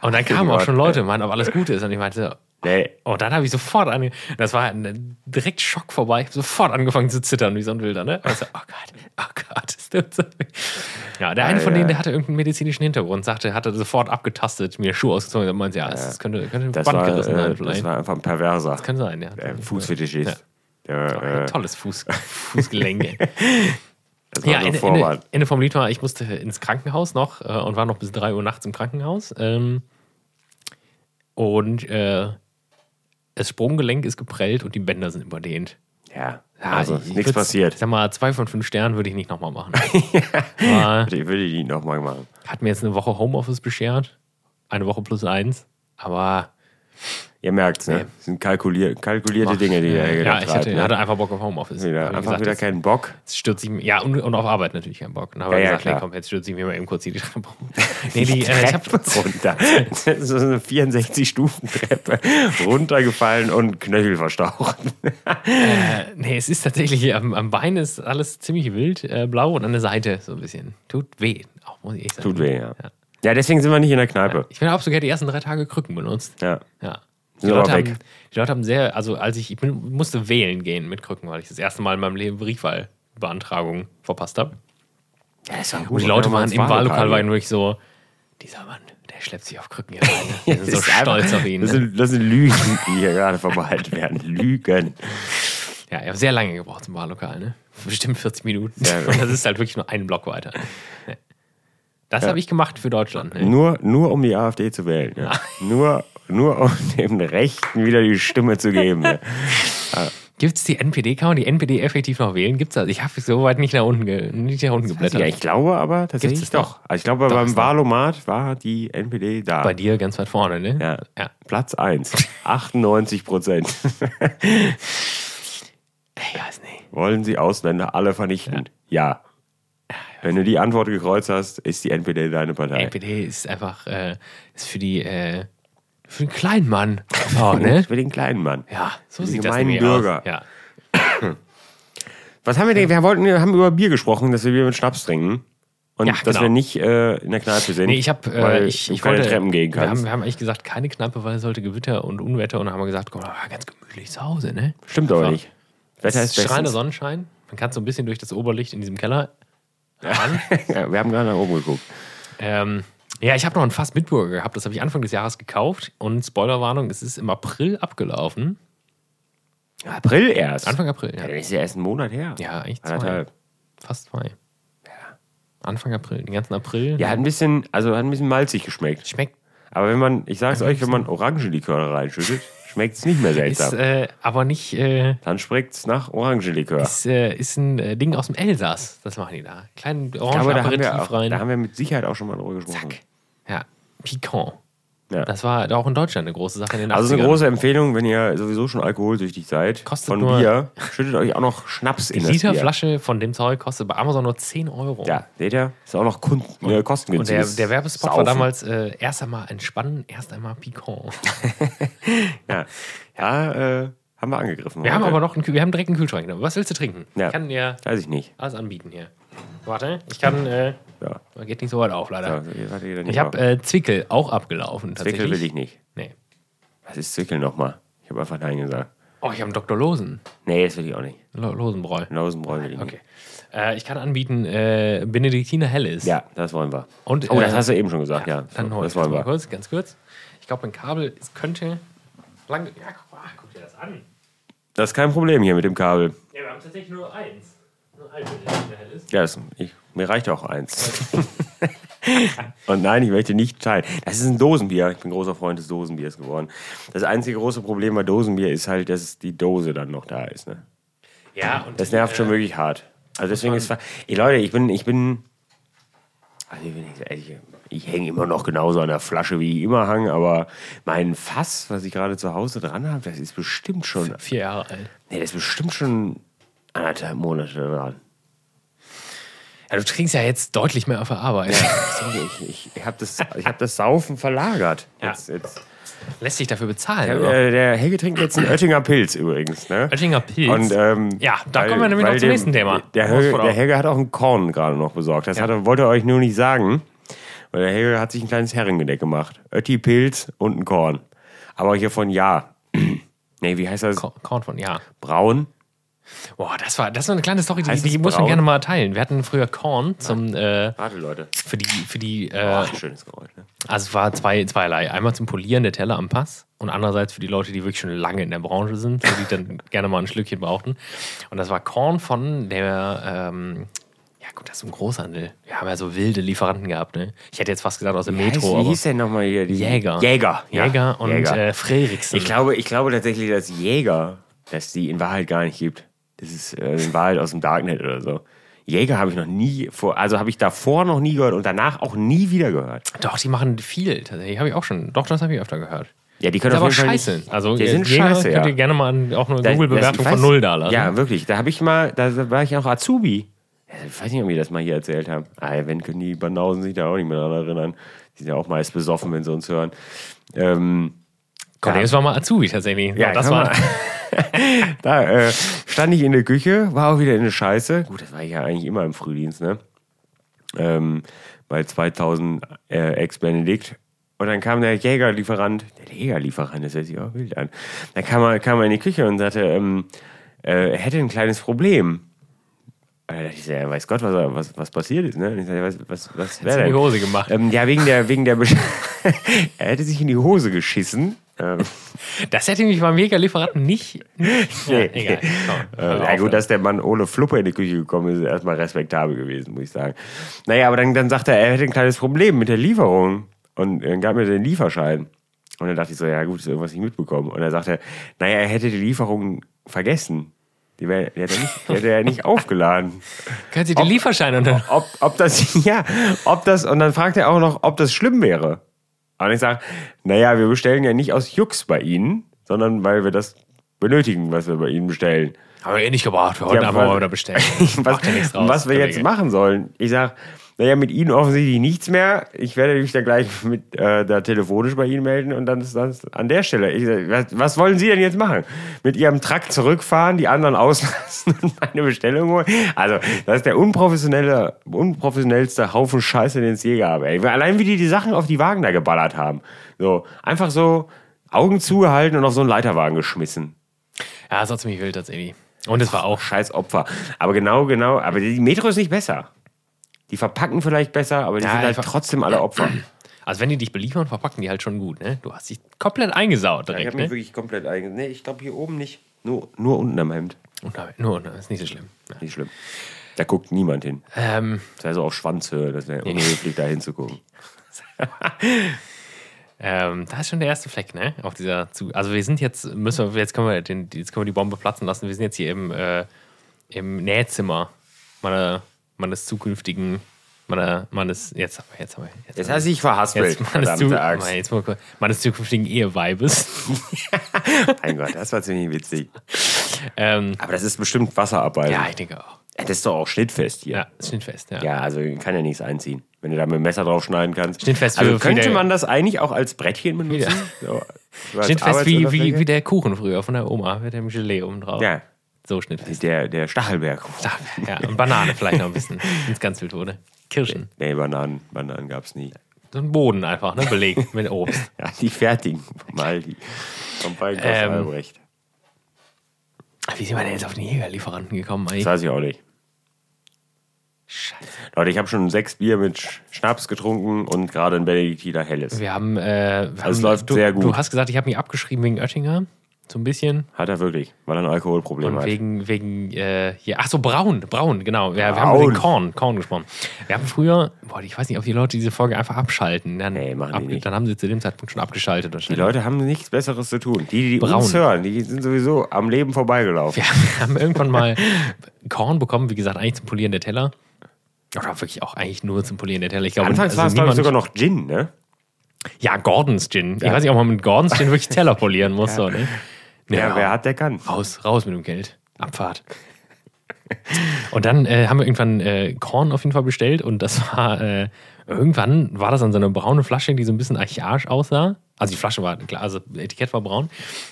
Und dann kamen auch schon Leute und meinten, ob alles gut ist. Und ich meinte, Nee, oh, dann habe ich sofort ange das war ein, direkt Schock vorbei. Ich habe sofort angefangen zu zittern wie so ein Wilder. Ne? Also, oh Gott, oh Gott, so. Ja, der eine Ja, von ja. denen, der hatte irgendeinen medizinischen Hintergrund, sagte, hatte sofort abgetastet, mir Schuhe ausgezogen und meinte, ja, das könnte, könnte ein das Band war, gerissen sein äh, vielleicht. das war einfach ein Perverser. Kann sein, ja. Äh, Fußfetischist. Der, Ein äh, tolles Fuß, Fußgelenk. (laughs) das ja, so Ende. Ende, Ende vom Lied war, ich musste ins Krankenhaus noch äh, und war noch bis 3 Uhr nachts im Krankenhaus. Ähm, und äh, das Sprunggelenk ist geprellt und die Bänder sind überdehnt. Ja, Ja, also ich- ich nichts passiert. Ich sag mal, zwei von fünf Sternen würde ich nicht nochmal machen. (laughs) Aber Ich würde die nochmal machen. hat mir jetzt eine Woche Homeoffice beschert. Eine Woche plus eins. Aber Ihr merkt's, ne? Nee. Das sind kalkulier kalkulierte Dinge, die der ja, hier ich hatte, ne? hatte einfach Bock auf Homeoffice. ich Einfach gesagt, wieder keinen Bock. Jetzt stürze ich mich, ja, und, und auf Arbeit natürlich keinen Bock. Dann habe Ja, ich ja, gesagt, nee, klar. komm, jetzt stürze ich mir mal eben kurz die (laughs) Treppe. (laughs) Nee, die, äh, ich hab, Treppe runter. (laughs) Das ist so eine 64-Stufen-Treppe runtergefallen und Knöchel verstaucht. nee, es ist tatsächlich, am, am Bein ist alles ziemlich wild, äh, blau und an der Seite so ein bisschen. Tut weh, auch muss ich echt sagen. Tut weh, ja. Ja, deswegen sind wir nicht in der Kneipe. Ich bin auch sogar die ersten drei Tage Krücken benutzt. Ja. Ja. Die Leute, haben, die Leute haben sehr, also als ich, ich bin, musste wählen gehen mit Krücken, weil ich das erste Mal in meinem Leben Briefwahlbeantragung verpasst habe. Ja, das war gut. Und die Leute waren im Wahllokal waren wirklich so, dieser Mann, der schleppt sich auf Krücken hier rein. Wir sind so stolz einfach- auf ihn. Das Ne? sind, das sind Lügen, die hier gerade verbreitet werden. (laughs) Lügen. Ja, ich habe sehr lange gebraucht zum Wahllokal, ne? Bestimmt 40 Minuten. Ja. Und das ist halt wirklich nur ein Block weiter. Das habe ich gemacht für Deutschland. Ne? Nur, nur um die AfD zu wählen. Ja. (laughs) Nur, nur um (laughs) dem Rechten wieder die Stimme zu geben. Ja. (laughs) Gibt es die NPD? Kann man die NPD effektiv noch wählen? Gibt's das? Ich habe so weit nicht nach unten, ge nicht nach unten geblättert. Ja, ich glaube aber tatsächlich Gibt's es doch. Also ich glaube, Doch, beim. Wahlomat war die NPD da. Bei dir ganz weit vorne, ne? Ja. ja. Platz 1. 98 (laughs) Prozent. Ich weiß nicht. Wollen Sie Ausländer alle vernichten? Ja. Wenn du die Antwort gekreuzt hast, ist die NPD deine Partei. NPD ist einfach äh, ist für die äh, für den kleinen Mann. (laughs) Oh, ne? Für den kleinen Mann. Ja, so sieht das nämlich Bürger. aus. Ja. Was haben wir denn? Wir wollten, wir haben über Bier gesprochen, dass wir Bier mit Schnaps trinken. Und Ja, dass genau. wir nicht äh, in der Kneipe sind. Nee, ich habe äh, ich, ich keine wollte, Treppen gehen wir haben, kannst. wir haben eigentlich gesagt, keine Kneipe, weil es sollte Gewitter und Unwetter und dann haben wir gesagt, komm, ganz gemütlich zu Hause, ne? Stimmt aber Ja. nicht. Wetter ist strahlender. Sonnenschein. Man kann so ein bisschen durch das Oberlicht in diesem Keller ran. (laughs) Ja, wir haben gerade nach oben geguckt. ähm, ja, ich habe noch ein Fass Bitburger gehabt. Das habe ich Anfang des Jahres gekauft. Und Spoilerwarnung, es ist im April abgelaufen. April erst. Anfang April, Ja, ja. dann ist ja erst ein Monat her. Ja, eigentlich zwei. Anderthalb. Fast zwei. Anfang April, den ganzen April. Ja, hat ein bisschen, also hat ein bisschen malzig geschmeckt. Schmeckt, Aber wenn man, ich sag's euch, wenn man Orangenlikör da reinschüttet, (laughs) schmeckt es nicht mehr ist seltsam. äh, aber nicht, äh, Dann schmeckt's nach Orangenlikör. ist, äh, ist ein äh, Ding aus dem Elsass. Das machen die da. Kleinen glaube, da haben, Orangenaperitif wir auch, rein. da haben wir mit Sicherheit auch schon mal drüber gesprochen. Zack. Piquant. Ja. Das war auch in Deutschland eine große Sache in den 80ern. Also eine große Empfehlung, wenn ihr sowieso schon alkoholsüchtig seid, Kostet von nur- Bier, schüttet euch auch noch Schnaps Die in das Bier. Literflasche von dem Zeug kostet bei Amazon nur 10 Euro. Ja, seht ihr? Ist auch noch kun äh, Und der, der Werbespot war Saufen. damals äh, erst einmal entspannen, erst einmal piquant. (laughs) Ja, ja äh, haben wir angegriffen. Wir haben heute. aber noch einen, wir haben direkt einen Kühlschrank. genommen. Was willst du trinken? Ja. Ich kann dir Weiß ich nicht. alles anbieten hier. Warte, ich kann, äh, Ja. geht nicht so weit auf leider. Nicht Ich habe äh, Zwickel auch abgelaufen tatsächlich. Zwickel will ich nicht. Nee. Was ist Zwickel nochmal? Ich habe einfach Nein gesagt. Oh, ich habe einen Dr. Losen. Nee, das will ich auch nicht. Lo Losenbräu. Lausenbräu will ich nicht. Okay. Äh, ich kann anbieten äh, Benediktiner Helles. Ja, das wollen wir. Und, oh, das äh, hast du eben schon gesagt, ja. Dann So, das wollen wir. kurz, ganz kurz. Ich glaube, mein Kabel es könnte lang. Ja, guck, mal, guck dir das an. Das ist kein Problem hier mit dem Kabel. Ja, wir haben tatsächlich nur eins. Ja, das, ich, mir reicht auch eins. (laughs) Und nein, ich möchte nicht teilen. Das ist ein Dosenbier. Ich bin großer Freund des Dosenbiers geworden. Das einzige große Problem bei Dosenbier ist halt, dass die Dose dann noch da ist. Ne? Ja, und Das nervt schon äh, wirklich hart. Also deswegen ist ey, Leute, ich bin, ich bin, also ich, bin nicht, ich, ich hänge immer noch genauso an der Flasche wie ich immer hang, aber mein Fass, was ich gerade zu Hause dran habe, das ist bestimmt schon, Vier Jahre alt. nee, das ist bestimmt schon anderthalb Monate dran. Ja, du trinkst ja jetzt deutlich mehr auf der Arbeit. Sorry, ich, ich, habe das, ich hab das Saufen verlagert. Ja. Jetzt. Lässt sich dafür bezahlen, Ja, oder? äh, der Helge trinkt jetzt einen Oettinger Pilz übrigens. Ne? Oettinger Pilz. Und, ähm, Ja, da kommen wir nämlich noch zum nächsten Thema. Der Helge, der Helge hat auch einen Korn gerade noch besorgt. Das Ja. hat wollte er euch nur nicht sagen. Weil der Helge hat sich ein kleines Herrengedeck gemacht. Ötti Pilz und ein Korn. Aber hier von Ja. (clears throat) nee, wie heißt das? Korn von, ja. Braun. Boah, das war, das war eine kleine Story, die, Heißt die muss man gerne mal teilen. Wir hatten früher Korn zum, äh, Warte, Leute. für die, für die, Oh, äh, ein schönes Geräusch. Ne? also es war zwei, zweierlei. Einmal zum Polieren der Teller am Pass und andererseits für die Leute, die wirklich schon lange in der Branche sind, für die dann (laughs) gerne mal ein Schlückchen brauchten. Und das war Korn von der, ähm, ja gut, das ist im Großhandel. Wir haben ja so wilde Lieferanten gehabt, ne? Ich hätte jetzt fast gesagt aus dem Wie, heißt, Metro, wie aber hieß denn nochmal hier? Die Jäger. Jäger. ja. Jäger und Jäger. Äh, Freriksen. Ich glaube, ich glaube tatsächlich, dass Jäger, dass die in Wahrheit gar nicht gibt. Das ist äh, in Wahrheit aus dem Darknet oder so. Jäger habe ich noch nie vor, also habe ich davor noch nie gehört und danach auch nie wieder gehört. Doch, die machen viel tatsächlich. Habe ich auch schon. Doch, das habe ich öfter gehört. Ja, die können Ist auf jeden Fall scheiße. Nicht, Also, die sind Jäger scheiße, könnt ja. ihr gerne mal an- auch eine Google-Bewertung das- von Null da lassen. Ja, wirklich. Da habe ich mal, da war ich auch Azubi. Ja, Ich weiß nicht, ob wir das mal hier erzählt haben. Ah, wenn können die Banausen sich da auch nicht mehr daran erinnern. Die sind ja auch meist besoffen, wenn sie uns hören. Ähm, Cornelius war mal Azubi tatsächlich. Ja, das war. (laughs) da äh, stand ich in der Küche, war auch wieder in der Scheiße. Gut, das war ich ja eigentlich immer im Frühdienst, ne? Ähm, bei 2000 äh, Ex-Benedikt. Und dann kam der Jägerlieferant, der Jägerlieferant, das hört sich auch wild an. Dann kam er, kam er in die Küche und sagte, ähm, äh, er hätte ein kleines Problem. Und dann dachte ich, so, ja, weiß Gott, was, was, was passiert ist. Ne? Und ich sag, was, was, was wäre in die denn? Hose gemacht. Ähm, ja, wegen der, wegen der Besch (laughs) er hätte sich in die Hose geschissen. Ähm, (laughs) Das hätte mich beim Jägerlieferanten nicht. nicht (laughs) ja, Nee. egal. Komm, Äh, ja gut, dass der Mann ohne Fluppe in die Küche gekommen ist, ist erstmal respektabel gewesen, muss ich sagen. Naja, aber dann, dann sagte er, er hätte ein kleines Problem mit der Lieferung und dann gab mir den Lieferschein. Und dann dachte ich so, ja gut, ist irgendwas nicht mitbekommen. Und er sagte, naja, er hätte die Lieferung vergessen. Die, wär, die, hätte, er nicht, die hätte er nicht (laughs) aufgeladen. Können Sie den Lieferschein und dann. Ob, ob das, ja, ob das, und dann fragt er auch noch, ob das schlimm wäre. Und ich sage, naja, wir bestellen ja nicht aus Jux bei Ihnen, sondern weil wir das benötigen, was wir bei Ihnen bestellen. Haben wir eh nicht gebraucht. Wir wollten was- mal wieder bestellen. (laughs) was, was wir jetzt machen sollen. Ich sag, naja, mit Ihnen offensichtlich nichts mehr. Ich werde mich dann gleich (laughs) mit äh, da telefonisch bei Ihnen melden und dann ist das an der Stelle. Ich sag, was, was wollen Sie denn jetzt machen? Mit Ihrem Truck zurückfahren, die anderen (laughs) auslassen und meine Bestellung holen? Also, das ist der unprofessionelle, unprofessionellste Haufen Scheiße, den es je gab. Ey. Allein wie die die Sachen auf die Wagen da geballert haben. So, einfach so Augen zugehalten und auf so einen Leiterwagen geschmissen. Ja, das war ziemlich wild tatsächlich. Und es war auch. Scheiß Opfer. Aber genau, genau. Aber die Metro ist nicht besser. Die verpacken vielleicht besser, aber die Ja, sind halt einfach- trotzdem alle Opfer. (clears throat) Also, wenn die dich beliefern, verpacken die halt schon gut, ne? Du hast dich komplett eingesaut Ich direkt, habe mich ne? wirklich komplett eigen. Nee, ich glaube hier oben nicht. Nur, nur unten am Hemd. Damit, nur, das ist nicht so schlimm. Ja. Nicht schlimm. Da guckt niemand hin. Ähm, Das wäre so auf Schwanzhöhe, das wäre unhöflich, da hinzugucken. (laughs) ähm, da ist schon der erste Fleck, ne? Auf dieser Zu also wir sind jetzt, müssen wir, jetzt können wir den, jetzt können wir die Bombe platzen lassen. Wir sind jetzt hier im, äh, im Nähzimmer meiner, meines zukünftigen, meiner, meines, jetzt haben wir, jetzt haben wir, jetzt, Jetzt hast du dich verhaspelt, jetzt meines, zu, Axt. jetzt mal meines zukünftigen Eheweibes. (laughs) Mein Gott, das war ziemlich witzig. ähm, Aber das ist bestimmt Wasserarbeit. ja, ich denke auch. Das ist doch auch schnittfest hier. Ja, schnittfest, ja. Ja, also kann ja nichts einziehen. Wenn du da mit dem Messer drauf schneiden kannst. Schnittfest also könnte man das eigentlich auch als Brettchen benutzen? So, (laughs) so als Schnittfest wie, wie, wie der Kuchen früher von der Oma mit dem Gelee oben drauf. Ja, So schnittfest. der, der Stachelberg. Ja, und Banane vielleicht noch ein bisschen, (laughs) wenn es ganz wild wurde. Kirschen. Nee, Bananen, Bananen gab es nie. So ein Boden einfach, ne? Belegt mit Obst. (laughs) Ja, die fertigen vom Aldi. Vom Feinkhaus Ähm, Albrecht. Wie sind wir denn jetzt auf den Jägerlieferanten gekommen eigentlich? Das weiß ich auch nicht. Scheiße. Leute, ich habe schon sechs Bier mit Sch- Schnaps getrunken und gerade ein Benediktiner Helles. Wir haben, äh, wir Also es haben, läuft du, sehr gut. Du hast gesagt, ich habe mich abgeschrieben wegen Oettinger. So ein bisschen. Hat er wirklich, weil er ein Alkoholproblem Und hat. wegen, wegen, äh, hier, ach so, Braun, Braun, genau. Wir, wir haben Braun. über den Korn, Korn gesprochen. Wir haben früher, boah, ich weiß nicht, ob die Leute diese Folge einfach abschalten. Dann, Nee, machen die nicht. dann haben sie zu dem Zeitpunkt schon abgeschaltet. Die Leute haben nichts Besseres zu tun. Die, die Braun. uns hören, die sind sowieso am Leben vorbeigelaufen. Wir (laughs) haben irgendwann mal Korn bekommen, wie gesagt, eigentlich zum Polieren der Teller. Oder wirklich auch eigentlich nur zum Polieren der Teller. Ich glaube, Anfangs also war es, glaube ich, sogar noch Gin, ne? Ja, Gordons Gin. Ich Ja. weiß nicht, ob man mit Gordons Gin wirklich Teller polieren muss. So, ne? Ja, wer hat, der kann. Raus, raus mit dem Geld. Abfahrt. (laughs) Und dann äh, haben wir irgendwann äh, Korn auf jeden Fall bestellt und das war, äh, irgendwann war das dann so eine braune Flasche, die so ein bisschen archaisch aussah. Also die Flasche war, klar, also das Etikett war braun.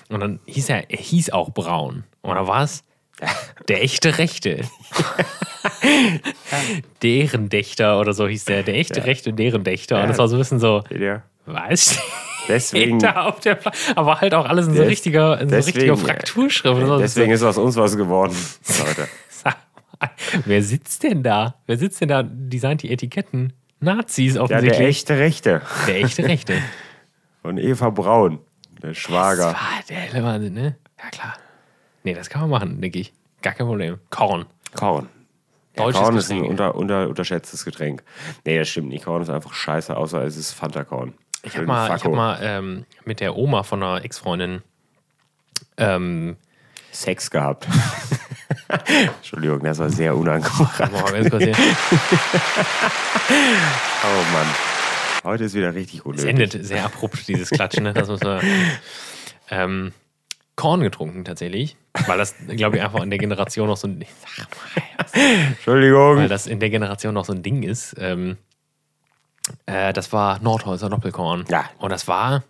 Und dann hieß er, er hieß auch braun. Und da war es (laughs) der echte Rechte. (laughs) deren Dächter oder so hieß der. Der echte Rechte, deren Dächter. Und das war so ein bisschen so, Ja. was? Deswegen, da auf der Fla Aber halt auch alles in so richtiger, in so deswegen, richtiger Frakturschrift. Das war so- deswegen ist aus uns was geworden. Leute. (laughs) Wer sitzt denn da? Wer sitzt denn da? Designt die Etiketten? Nazis Ja, offensichtlich. der echte Rechte. Der echte Rechte. (laughs) Und Eva Braun, der Das Schwager. war der helle Wahnsinn, ne? Ja, klar. Nee, das kann man machen, denke ich. Gar kein Problem. Korn. Korn. Ja, Korn ist ein unter, unter, unterschätztes Getränk. Nee, das stimmt nicht. Korn ist einfach scheiße, außer es ist Fanta-Korn. Ich habe mal, ich hab mal ähm, mit der Oma von einer Ex-Freundin ähm, Sex gehabt. (laughs) Entschuldigung, das war sehr unangebracht. (laughs) Oh Mann. Heute ist wieder richtig Es unnötig. endet sehr abrupt, dieses Klatschen. Ne? Das muss man, ähm, Korn getrunken tatsächlich. Weil das, glaube ich, einfach in der Generation noch so ein. Sag mal, Entschuldigung. weil das in der Generation noch so ein Ding ist. Ähm, äh, das war Nordhäuser Doppelkorn. Ja. Und das war,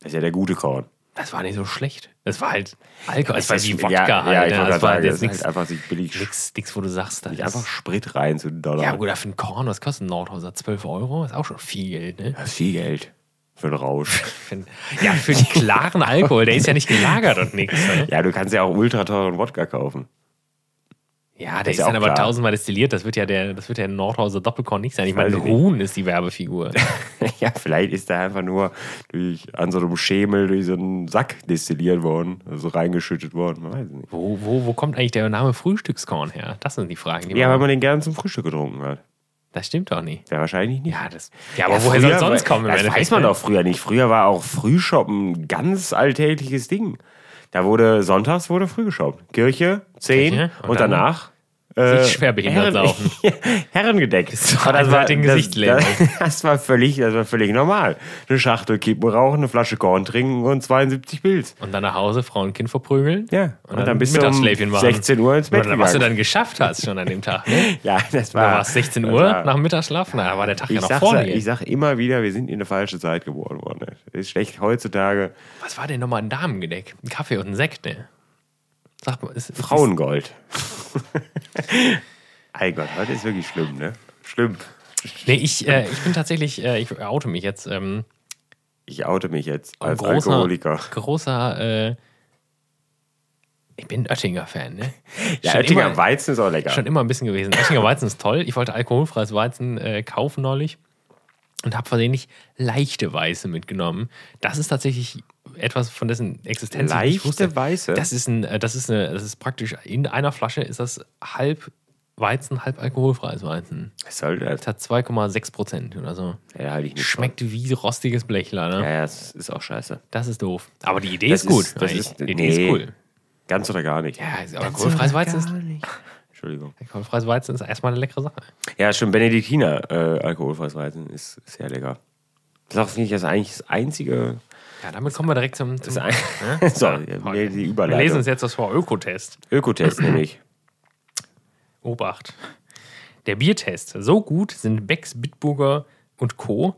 Das ist ja der gute Korn. Das war nicht so schlecht. Das war halt Alkohol. Es war wie Wodka ja, halt. Ja, ich ne? das war jetzt nichts, halt einfach sich billig nix, nix, wo du sagst, nicht ist, einfach Sprit rein zu Dollar. Ja, gut, für einen Korn, was kostet ein Nordhauser? 12 Euro? Ist auch schon viel Geld, ne? Das ist viel Geld für einen Rausch. (laughs) Ja, für den klaren Alkohol, der ist ja nicht gelagert und nichts. Ne? ja, du kannst ja auch ultra teuren Wodka kaufen. Ja, der ist, ja dann aber klar. tausendmal destilliert. Das wird ja der, das wird ja der Nordhauser Doppelkorn nicht sein. Ich meine. Ruhn ist die Werbefigur. (laughs) ja, vielleicht ist der einfach nur durch, an so einem Schemel durch so einen Sack destilliert worden, also reingeschüttet worden. Man weiß nicht. Wo, wo, wo kommt eigentlich der Name Frühstückskorn her? Das sind die Fragen, die Ja, weil man. den gern zum Frühstück getrunken hat. Das stimmt doch nicht. Ja, wahrscheinlich nicht. Ja, das, ja aber woher soll es sonst kommen? Das weiß man ne? doch früher nicht. Früher war auch Frühshoppen ein ganz alltägliches Ding. Da wurde sonntags wurde früh geshoppt. Kirche, 10 Kirche, und, und danach sich schwerbehindert Herren, saufen. (laughs) So das, war, einseitig das, Gesicht das, (laughs) das, war völlig, das war völlig normal. Eine Schachtel Kippen rauchen, eine Flasche Korn trinken und 72 Pilz. Und dann nach Hause Frau und Kind verprügeln. Ja, Und, dann, bist du um Mittagsschläfchen 16 Uhr ins Bett Oder was du dann geschafft hast schon an dem Tag. Ne? (laughs) Ja, das Da war, war es 16 das Uhr war- nach Mittagsschlaf. Na, da war der Tag ja noch sag, vorne. ich sag immer wieder, wir sind in eine falsche Zeit geboren worden. ne? Das ist schlecht heutzutage. Was war denn nochmal ein Damengedeck? Ein Kaffee und ein Sekt, ne? Sag mal, ist, Frauengold. (laughs) Ey Gott, heute ist wirklich schlimm, ne? Schlimm. Nee, ich, äh, ich bin tatsächlich, äh, ich oute mich jetzt. Ähm, Ich oute mich jetzt als großer, Alkoholiker. Großer, äh, ich bin Oettinger-Fan, ne? Ja, schon Oettinger immer- Weizen ist auch lecker. Schon immer ein bisschen gewesen. Oettinger Weizen ist toll. Ich wollte alkoholfreies Weizen äh, kaufen neulich und habe versehentlich leichte Weiße mitgenommen. Das ist tatsächlich etwas von dessen Existenz ich nicht wusste. Leichte Weiße? Das ist ein, äh, das ist eine, das ist praktisch in einer Flasche ist das halb Weizen, halb alkoholfreies Weizen. Was soll das? Das hat 2,6 Prozent oder so. Ja, halte ich nicht. Schmeckt wie rostiges Blechler, ne? von. Ja, ja, das ist auch scheiße. Das ist doof. Aber die Idee Das ist gut. das ist- die Idee nee. ist cool. Ganz oder gar nicht. Ja, also alkoholfreies Weizen ist, Entschuldigung. alkoholfreies Weizen ist erstmal eine leckere Sache. Ja, schon Benediktiner äh, alkoholfreies Weizen ist ist sehr lecker. Das ist auch, finde ich, das eigentlich das einzige. Ja, damit kommen wir direkt zum, zum ein (laughs) (laughs) so, Ja, die Wir Überleitung. lesen uns jetzt das vor Ökotest. Ökotest (clears throat) nämlich. Obacht. Der Biertest. So gut sind Becks, Bitburger und Co.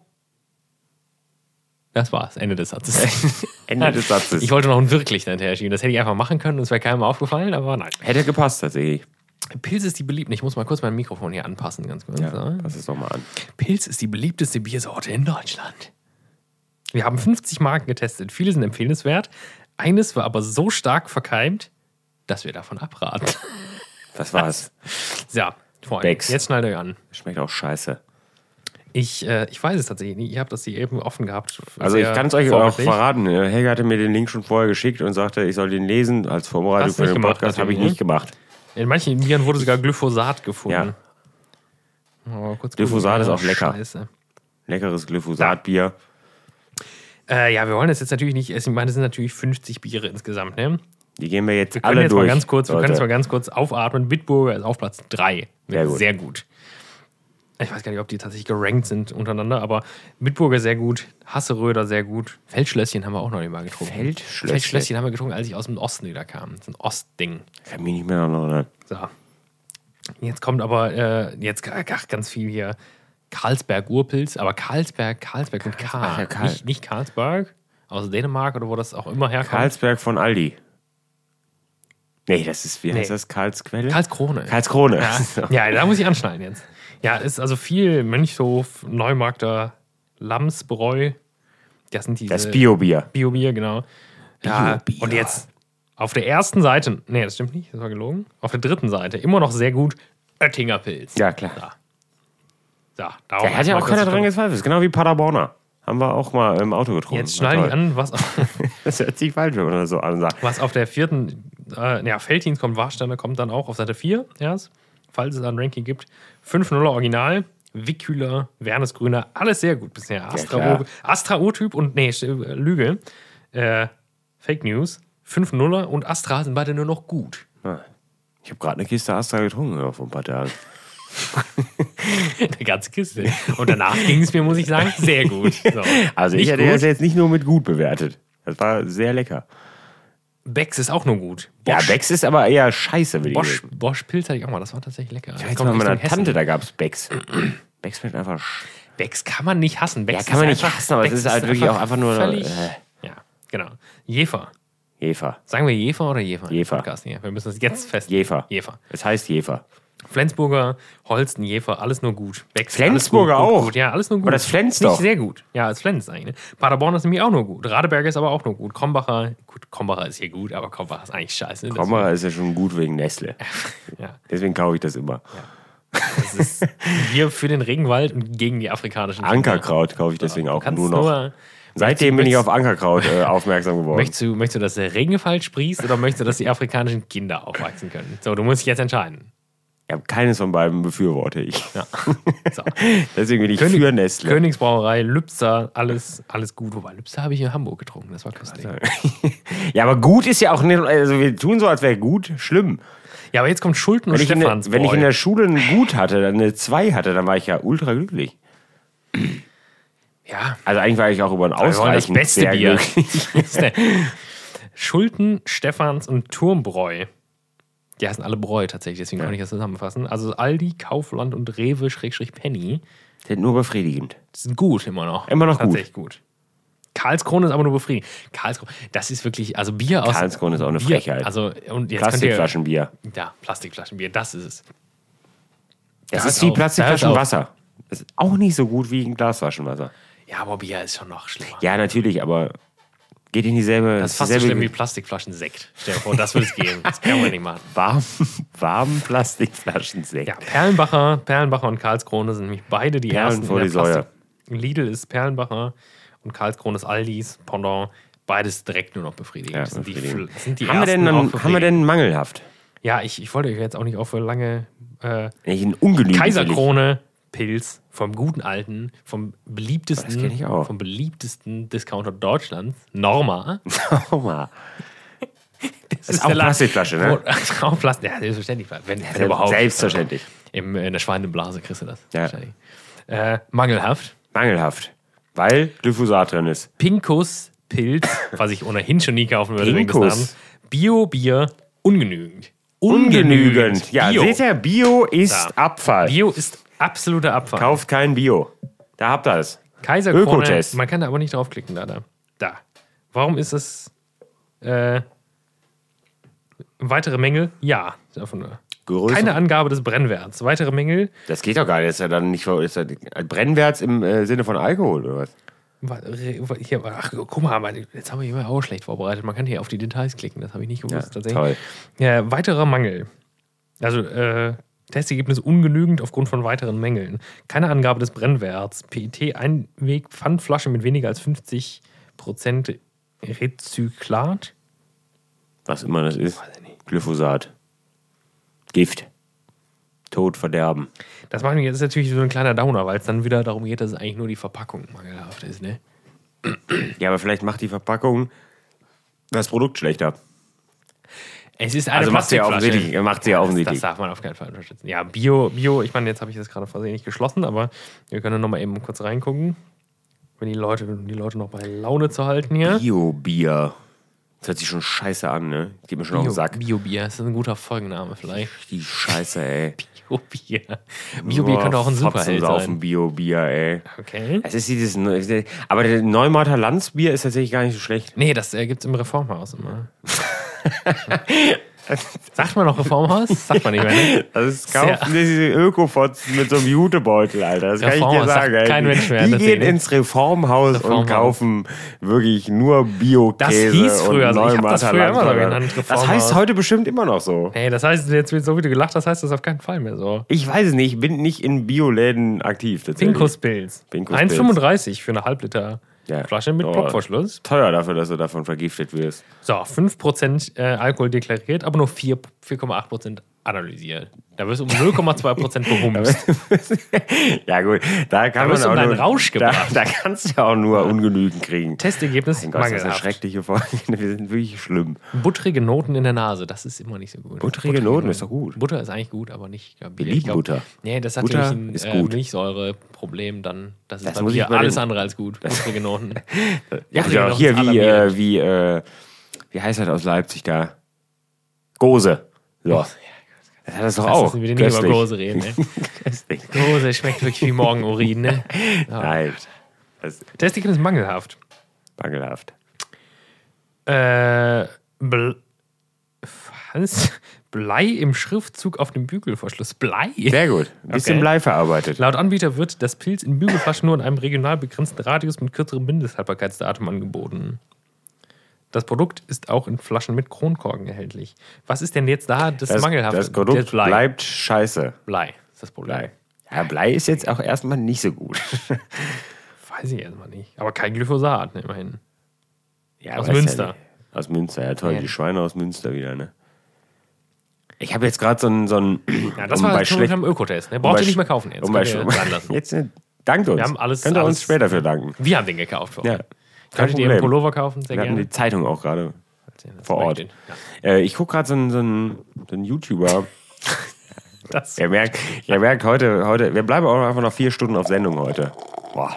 Das war's. Ende des Satzes. (laughs) Ende des Satzes. Ich wollte noch ein wirklich hinterher schieben. Das hätte ich einfach machen können und es wäre keinem aufgefallen, aber nein. Hätte gepasst tatsächlich. Pilz ist die beliebte. Ich muss mal kurz mein Mikrofon hier anpassen, ganz kurz. Ja, pass es doch mal an. Pilz ist die beliebteste Biersorte in Deutschland. Wir haben 50 Marken getestet. Viele sind empfehlenswert. Eines war aber so stark verkeimt, dass wir davon abraten. Was war's? (laughs) So, Freunde, Becks. jetzt schnallt euch an. Schmeckt auch scheiße. Ich, äh, ich weiß es tatsächlich nicht. Ich habe das hier eben offen gehabt. Also ich kann es euch auch verraten. Helga hatte mir den Link schon vorher geschickt und sagte, ich soll den lesen als Vorbereitung Hast für den gemacht, Podcast. Habe ich natürlich, nicht gemacht. In manchen Bieren wurde sogar Glyphosat gefunden. Ja. Oh, Glyphosat gucken. ist auch lecker. Scheiße. Leckeres Glyphosatbier. Äh, ja, wir wollen das jetzt natürlich nicht essen. Ich meine, das sind natürlich 50 Biere insgesamt. Ne? Die gehen wir jetzt Wir alle jetzt durch. mal ganz kurz, wir können jetzt mal ganz kurz aufatmen. Bitburger ist auf Platz 3. Sehr gut. Sehr gut. Ich weiß gar nicht, ob die tatsächlich gerankt sind untereinander, aber Bitburger sehr gut, Hasseröder sehr gut, Feldschlösschen haben wir auch noch nicht mal getrunken. Feldschlösschen? Feldschlösschen haben wir getrunken, als ich aus dem Osten wieder kam. Das ist ein Ostding. Kann mich nicht mehr erinnern. So. Jetzt kommt aber äh, jetzt ach, ganz viel hier. Karlsberg Urpilz, aber Karlsberg, Karlsberg mit K. Karlsberg, Karl- Nicht, nicht Karlsberg aus Dänemark oder wo das auch immer herkommt. Karlsberg von Aldi. Nee, das ist, wie heißt Nee. das? Karlsquelle? Karlskrone. Karlskrone. (laughs) Ja, da muss ich anschneiden jetzt. Ja, ist also viel Mönchshof, Neumarkter, Lamsbräu. Das sind diese Das Biobier. Biobier, genau. Ja, und jetzt auf der ersten Seite, nee, das stimmt nicht, das war gelogen. Auf der dritten Seite immer noch sehr gut Oettinger Pilz. Ja, klar. Da. Da, darauf Da hat ja auch keiner dran gezweifelt. Genau wie Paderborner. Haben wir auch mal im Auto getrunken. Jetzt schneide ich an, was, (laughs) Das hört sich falsch, wenn man das so ansagt. was auf der vierten, äh, ja, Felddienst kommt, Warsteiner kommt dann auch auf Seite 4 erst, falls es ein Ranking gibt. 5-0er Original, Wickhüler, Wernesgrüner, alles sehr gut bisher. Astra, Astra O-Typ und, nee, Lüge, äh, Fake News, 5-0er und Astra sind beide nur noch gut. Ah. Ich habe gerade eine Kiste Astra getrunken ja, vor ein paar Tagen. (laughs) Eine ganze Kiste. Und danach ging es mir, muss ich sagen, sehr gut. So. Also ich Nicht hätte gut. das jetzt nicht nur mit gut bewertet. Das war sehr lecker. Becks ist auch nur gut. Ja, Becks. Ist aber eher scheiße, will ich Bosch, sagen. Bosch Pilz hatte ich auch mal, das war tatsächlich lecker. Das Jetzt bei meiner. Tante, da gab es Becks. (clears throat) Becks schmeckt einfach. sch- Becks kann man nicht hassen. Becks Ja, kann man ist nicht einfach- hassen, aber es Becks ist halt wirklich auch einfach nur. Völlig, Äh, ja, Genau. Jefer. Jefer. Sagen wir Jefer oder Jefer? Jefer. Podcast hier. Wir müssen das jetzt festlegen. Jefer. Jefer. Es heißt Jefer. Flensburger, Holsten, Jefer, alles nur gut. Bex, Flensburger gut, gut, auch? Gut. Ja, alles nur gut. Aber das Flens Nicht doch. sehr gut. Ja, das Flens eigentlich. Ne? Paderborn ist nämlich auch nur gut. Radeberger ist aber auch nur gut. Krombacher, gut, Krombacher ist hier gut, aber Krombacher ist eigentlich scheiße. Das- Komma ist ja schon gut wegen Nestle. (laughs) Ja, Deswegen kaufe ich das immer. das ist hier für den Regenwald und gegen die afrikanischen Kinder. Ankerkraut kaufe ich deswegen auch nur noch. nur- Seitdem bin ich auf Ankerkraut äh, aufmerksam geworden. Möchtest du, möchtest du, dass der Regenwald sprießt oder möchtest du, dass die afrikanischen Kinder aufwachsen können? So, du musst dich jetzt entscheiden. Ja, keines von beiden befürworte ich. Ja. (laughs) So. Deswegen bin ich König- für Nestle. Königsbrauerei, Lübzer, alles, alles gut. Wobei, Lübzer habe ich in Hamburg getrunken, das war köstlich. (laughs) Ja, aber gut ist ja auch nicht, also wir tun so, als wäre gut, schlimm. Ja, aber jetzt kommt Schulten und Wenn ich, in der, Stefans. wenn ich in der Schule ein Gut hatte, dann eine 2 hatte, dann war ich ja ultra glücklich. Ja, Also eigentlich war ich auch über ein wollen das beste sehr Bier. glücklich. (laughs) Schulten, Stefans und Turmbräu. Die heißen alle Bräu tatsächlich, deswegen kann ich das zusammenfassen. Also Aldi, Kaufland und Rewe, Schrägstrich Penny. Das ist nur befriedigend. Sind gut immer noch. Immer noch gut. Tatsächlich gut. Karlskrone ist aber nur befriedigend. Karlskrone, das ist wirklich, also Bier aus. Karlskrone ist auch eine Bier, Frechheit. Also, und jetzt Plastikflaschenbier. Ihr, ja, Plastikflaschenbier, das ist es. Das Da ist wie Plastikflaschenwasser. Das ist auch nicht so gut wie ein Glasflaschenwasser. Ja, aber Bier ist schon noch schlimmer. Ja, natürlich, aber geht in dieselbe. Das ist fast so schlimm wie Plastikflaschensekt. Stell dir vor, das würde es geben. Das können wir nicht machen. (laughs) warm, warmen Plastikflaschensekt. Ja, Perlenbacher, Perlenbacher und Karlskrone sind nämlich beide die Perlen ersten. vor die. Plastik- Lidl ist Perlenbacher und Karlskrone ist Aldis, Pendant. Beides direkt nur noch befriedigend. Ja, das sind die, befriedigend. Das sind die haben, wir denn, dann, haben wir denn mangelhaft? Ja, ich, ich wollte euch jetzt auch nicht für lange äh. Kaiserkrone Pilz vom guten alten, vom beliebtesten, Das vom beliebtesten Discounter Deutschlands, Norma. (laughs) Schau mal. Das ist auch Laden, Plastikflasche, ne? wo- (laughs) auch Plastik, ja, selbstverständlich. Wenn, wenn überhaupt. Selbstverständlich. Im, in der Schweineblase kriegst du das. Ja. Äh, mangelhaft. Mangelhaft. Weil Glyphosat drin ist. Pinkus Pilz, (laughs) was ich ohnehin schon nie kaufen würde Pinkus. Bio-Bier, ungenügend. Ungenügend. Ja, Bio. seht ihr, Bio ist Ja. Abfall. Bio ist absoluter Abfall. Kauft kein Bio. Da habt ihr es. Kaiserkrone. Ökotest. Man kann da aber nicht draufklicken, da, da. Da. Warum ist das äh, weitere Mängel? Ja. Einfach nur. Größer. Keine Angabe des Brennwerts. Weitere Mängel? Das geht doch gar nicht. Das ist ja dann nicht ist ja Brennwerts im äh, Sinne von Alkohol oder was? Hier, ach, guck mal, jetzt haben wir hier auch schlecht vorbereitet. Man kann hier auf die Details klicken, das habe ich nicht gewusst. tatsächlich. toll. Ja, weiterer Mangel. Also, äh, Testergebnis ungenügend aufgrund von weiteren Mängeln. Keine Angabe des Brennwerts. PET-Einweg, Pfandflasche mit weniger als 50% Rezyklat. Was immer das ist. Glyphosat. Gift. Tod, Verderben. Das macht mich jetzt natürlich so ein kleiner Downer, weil es dann wieder darum geht, dass es eigentlich nur die Verpackung mangelhaft ist, ne? Ja, aber vielleicht macht die Verpackung das Produkt schlechter. Es ist eine Also macht sie ja offensichtlich. Macht sie ja Das, offensichtlich. das darf man auf keinen Fall unterstützen. Ja, Bio, Bio, ich meine, jetzt habe ich das gerade versehentlich geschlossen, aber wir können noch mal eben kurz reingucken, wenn die Leute, die Leute noch bei Laune zu halten hier. Bio-Bier. Das hört sich schon scheiße an, ne? Geht mir schon auf den Sack. Bio-Bier, das ist ein guter Folgenname vielleicht. Die Scheiße, ey. (laughs) Bio-Bier. Bio-Bier könnte auch ein Superheld auf sein. ein Bio-Bier, ey. Okay. Es ist dieses. Aber der Neumarter Landsbier ist tatsächlich gar nicht so schlecht. Nee, das äh, gibt es im Reformhaus immer. (laughs) Sagt man noch Reformhaus? Sagt man nicht mehr, ne? Das ist Sehr- kaufen diese Ökofotzen mit so einem Jutebeutel, Alter. Das kann ich dir sagen. kein Mensch mehr, Die gehen ins Reformhaus, und Reformhaus. kaufen wirklich nur Bio-Käse. Das hieß früher und so. Ich hab das früher immer so genannt, Das heißt heute bestimmt immer noch so. Nee, das heißt, jetzt wird so wie du gelacht hast, heißt das auf keinen Fall mehr so. Ich weiß es nicht, ich bin nicht in Bioläden aktiv. Pinkus Pilz. Pinkus 1,35 für eine Halbliter Ja. Flasche mit Oh. Plopverschluss. Teuer dafür, dass du davon vergiftet wirst. So, 5% äh, Alkohol deklariert, aber nur 4 4,8% analysiert. Da wirst du um 0,2% behumst. (laughs) ja, gut, da kann Da wirst man du in nur, Rausch da, gebracht. da kannst du ja auch nur ungenügend kriegen. Testergebnis Mein Gott, das ist eine mangelhaft. schreckliche Folge. (laughs) Wir sind wirklich schlimm. Buttrige Noten in der Nase, das ist immer nicht so gut. Buttrige Noten ist doch gut. Butter ist eigentlich gut, aber nicht. Ja, Bier. Wir lieben glaub- Butter. Nee, das hat Butter nämlich ein ist äh. Milchsäureproblem dann. Das ist Das muss bei alles den- andere als gut. (laughs) Buttrige Noten. Ja, Buttrige ja Noten hier wie, äh, wie, äh, wie heißt das aus Leipzig da? Gose. So. Das hat das doch Das auch. ist wieder nicht über. Gose reden. Ne? (laughs) Gose schmeckt wirklich wie Morgenurin. Ne? (laughs) Ja. Nein. Das ist mangelhaft. mangelhaft. Äh, was? Blei im Schriftzug auf dem Bügelverschluss. Blei? Sehr gut. Ein bisschen Okay. Blei verarbeitet. Laut Anbieter wird das Pilz in Bügelflaschen nur in einem regional begrenzten Radius mit kürzerem Mindesthaltbarkeitsdatum angeboten. Das Produkt ist auch in Flaschen mit Kronkorken erhältlich. Was ist denn jetzt da das, Das, Mangelhafte? das Produkt Das Blei. bleibt scheiße. Blei ist das Problem. Blei. Ja, Blei ist jetzt auch erstmal nicht so gut. (laughs) Weiß ich erstmal nicht. Aber kein Glyphosat, ne, immerhin. Ja, Aus ja Münster. nicht. aus Münster, ja toll. Ja. Die Schweine aus Münster wieder, ne? Ich habe jetzt gerade so ein, so ein. (clears throat) Ja, das um war bei schon beim Ökotest. Ne? um Braucht bei ihr nicht mehr kaufen jetzt. um bei. Jetzt, äh, (laughs) dankt uns. Wir haben alles- Könnt ihr uns später für danken. Wir haben den gekauft. Ja. Kein Könntet ihr einen. Pullover kaufen? Sehr Wir gerne. die Zeitung auch gerade vor Ort. Ja. Äh, ich gucke gerade so einen, so, so YouTuber. (laughs) Das, Ihr merkt, ihr merkt heute, heute, wir bleiben auch einfach noch vier Stunden auf Sendung heute. Boah.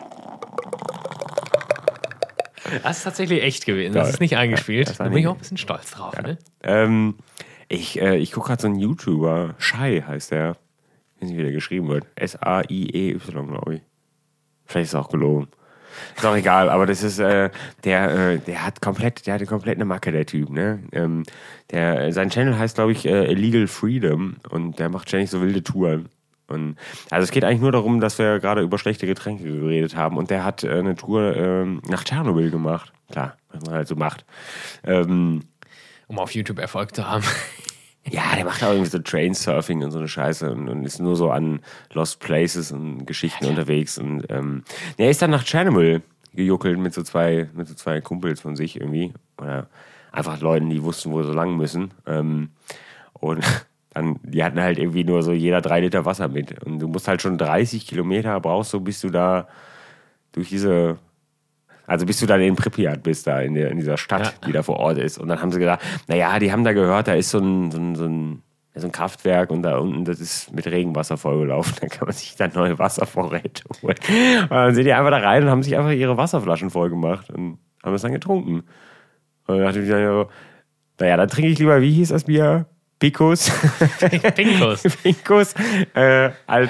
das ist tatsächlich echt gewesen. Das ist nicht eingespielt. das da bin ich auch ein bisschen stolz drauf. Ne? Ähm, ich äh, ich gucke gerade so einen YouTuber. Shai heißt der. Ich weiß nicht, wie der geschrieben wird. S-A-I-E-Y, glaube ich. Vielleicht ist es auch gelogen. Ist auch egal, aber das ist, äh, der, äh, der hat komplett, der hatte komplett eine Macke, der Typ, ne? Ähm, der, sein Channel heißt, glaube ich, äh, Illegal Freedom und der macht ständig so wilde Touren. Und, also es geht eigentlich nur darum, dass wir gerade über schlechte Getränke geredet haben und der hat äh, eine Tour ähm, nach Tschernobyl gemacht. Klar, was man halt so macht. Ähm, Um auf YouTube Erfolg zu haben. Ja, der macht auch irgendwie so Trainsurfing und so eine Scheiße und, und ist nur so an Lost Places und Geschichten unterwegs. Und ähm, er ist dann nach Tschernobyl gejuckelt mit so zwei, mit so zwei Kumpels von sich irgendwie. Oder einfach Leuten, die wussten, wo sie lang müssen. Ähm, und (laughs) dann, die hatten halt irgendwie nur so jeder drei Liter Wasser mit. Und du musst halt schon 30 Kilometer brauchst du, bis du da durch diese also bis du dann in Pripyat bist, da in, der, in dieser Stadt, Ja. die da vor Ort ist. Und dann haben sie gesagt, naja, die haben da gehört, da ist so ein, so ein, so ein, so ein Kraftwerk und da unten, das ist mit Regenwasser vollgelaufen. (laughs) Da kann man sich dann neue Wasservorräte holen. Und dann sind die einfach da rein und haben sich einfach ihre Wasserflaschen voll gemacht und haben es dann getrunken. Und dann dachte ich mir so, naja, dann trinke ich lieber, wie hieß das Bier? Picos. (laughs) Pinkus. (laughs) Picos äh, als,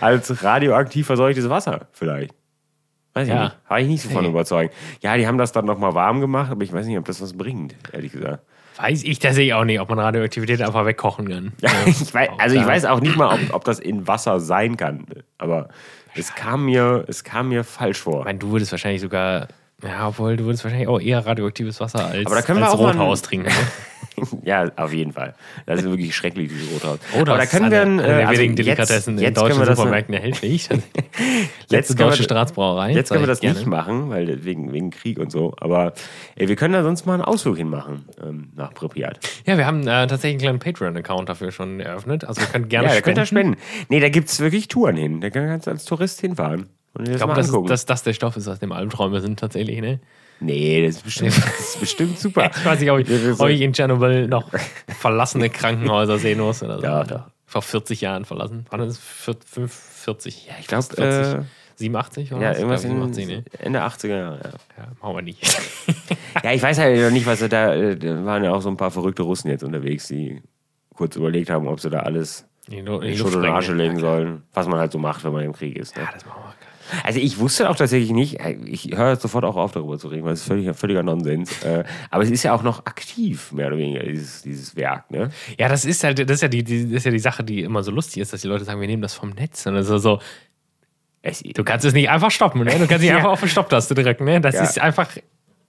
als radioaktiv verseuchtes Wasser vielleicht. Weiß ich Ja. nicht. War ich nicht so von Nee. überzeugt. Ja, die haben das dann nochmal warm gemacht, aber ich weiß nicht, ob das was bringt, ehrlich gesagt. Weiß ich tatsächlich auch nicht, ob man Radioaktivität einfach wegkochen kann. Ja, (laughs) ich weiß, also ich weiß auch nicht mal, ob, ob das in Wasser sein kann. Aber es kam mir, es kam mir falsch vor. Ich meine, du würdest wahrscheinlich sogar, ja, obwohl du würdest wahrscheinlich auch eher radioaktives Wasser als, Aber da können wir als auch Rothaus trinken. (laughs) Ja, auf jeden Fall. Das ist wirklich schrecklich, dieses Rothaus. Rothaus Aber da können wir, eine, äh, eine also wenigen jetzt- Delikatessen in jetzt können deutschen das- Supermärkten erhältlich. (laughs) Jetzt Letzte können wir- deutsche Staatsbrauerei. Jetzt können wir das gerne. nicht machen, weil wegen, wegen Krieg und so. Aber ey, wir können da sonst mal einen Ausflug hinmachen ähm, nach Pripyat. Ja, wir haben äh, tatsächlich einen kleinen Patreon-Account dafür schon eröffnet. Also wir können gerne Ja, da spenden. könnt ihr spenden. Nee, da gibt es wirklich Touren hin. Da kannst du als Tourist hinfahren. Und das Ich glaube, dass, dass das der Stoff ist, aus dem Albträume sind tatsächlich, ne? Nee, das ist bestimmt, (laughs) das ist bestimmt super. Ich weiß nicht, ob ich, ob ich in Tschernobyl noch verlassene (laughs) Krankenhäuser sehen muss oder so. Ja, doch. Vor 40 Jahren verlassen. Wann ist es? Vier- fünf- 40? Ja, Ich glaube, 40. äh, 87 oder ja, was? irgendwas in glaub, 87, ne? Ende 80er Jahre. Ja. Ja, machen wir nicht. (laughs) ja, ich weiß halt noch nicht, was da, äh, da waren ja auch so ein paar verrückte Russen jetzt unterwegs, die kurz überlegt haben, ob sie da alles In die, in und Asche legen sollen, was man halt so macht, wenn man im Krieg ist. Ne? Ja, das machen wir. Also ich wusste auch tatsächlich nicht, ich höre jetzt sofort auch auf darüber zu reden, weil es ist völliger, völliger Nonsens. Äh, aber es ist ja auch noch aktiv, mehr oder weniger, dieses, dieses Werk. Ne? Ja, das ist halt, das ist ja die, die, das ist ja die Sache, die immer so lustig ist, dass die Leute sagen, wir nehmen das vom Netz. Und ist so, Es, du kannst es nicht einfach stoppen, ne? Du kannst nicht (laughs) Ja. einfach auf die Stopptaste drücken, ne? Das Ja. ist einfach,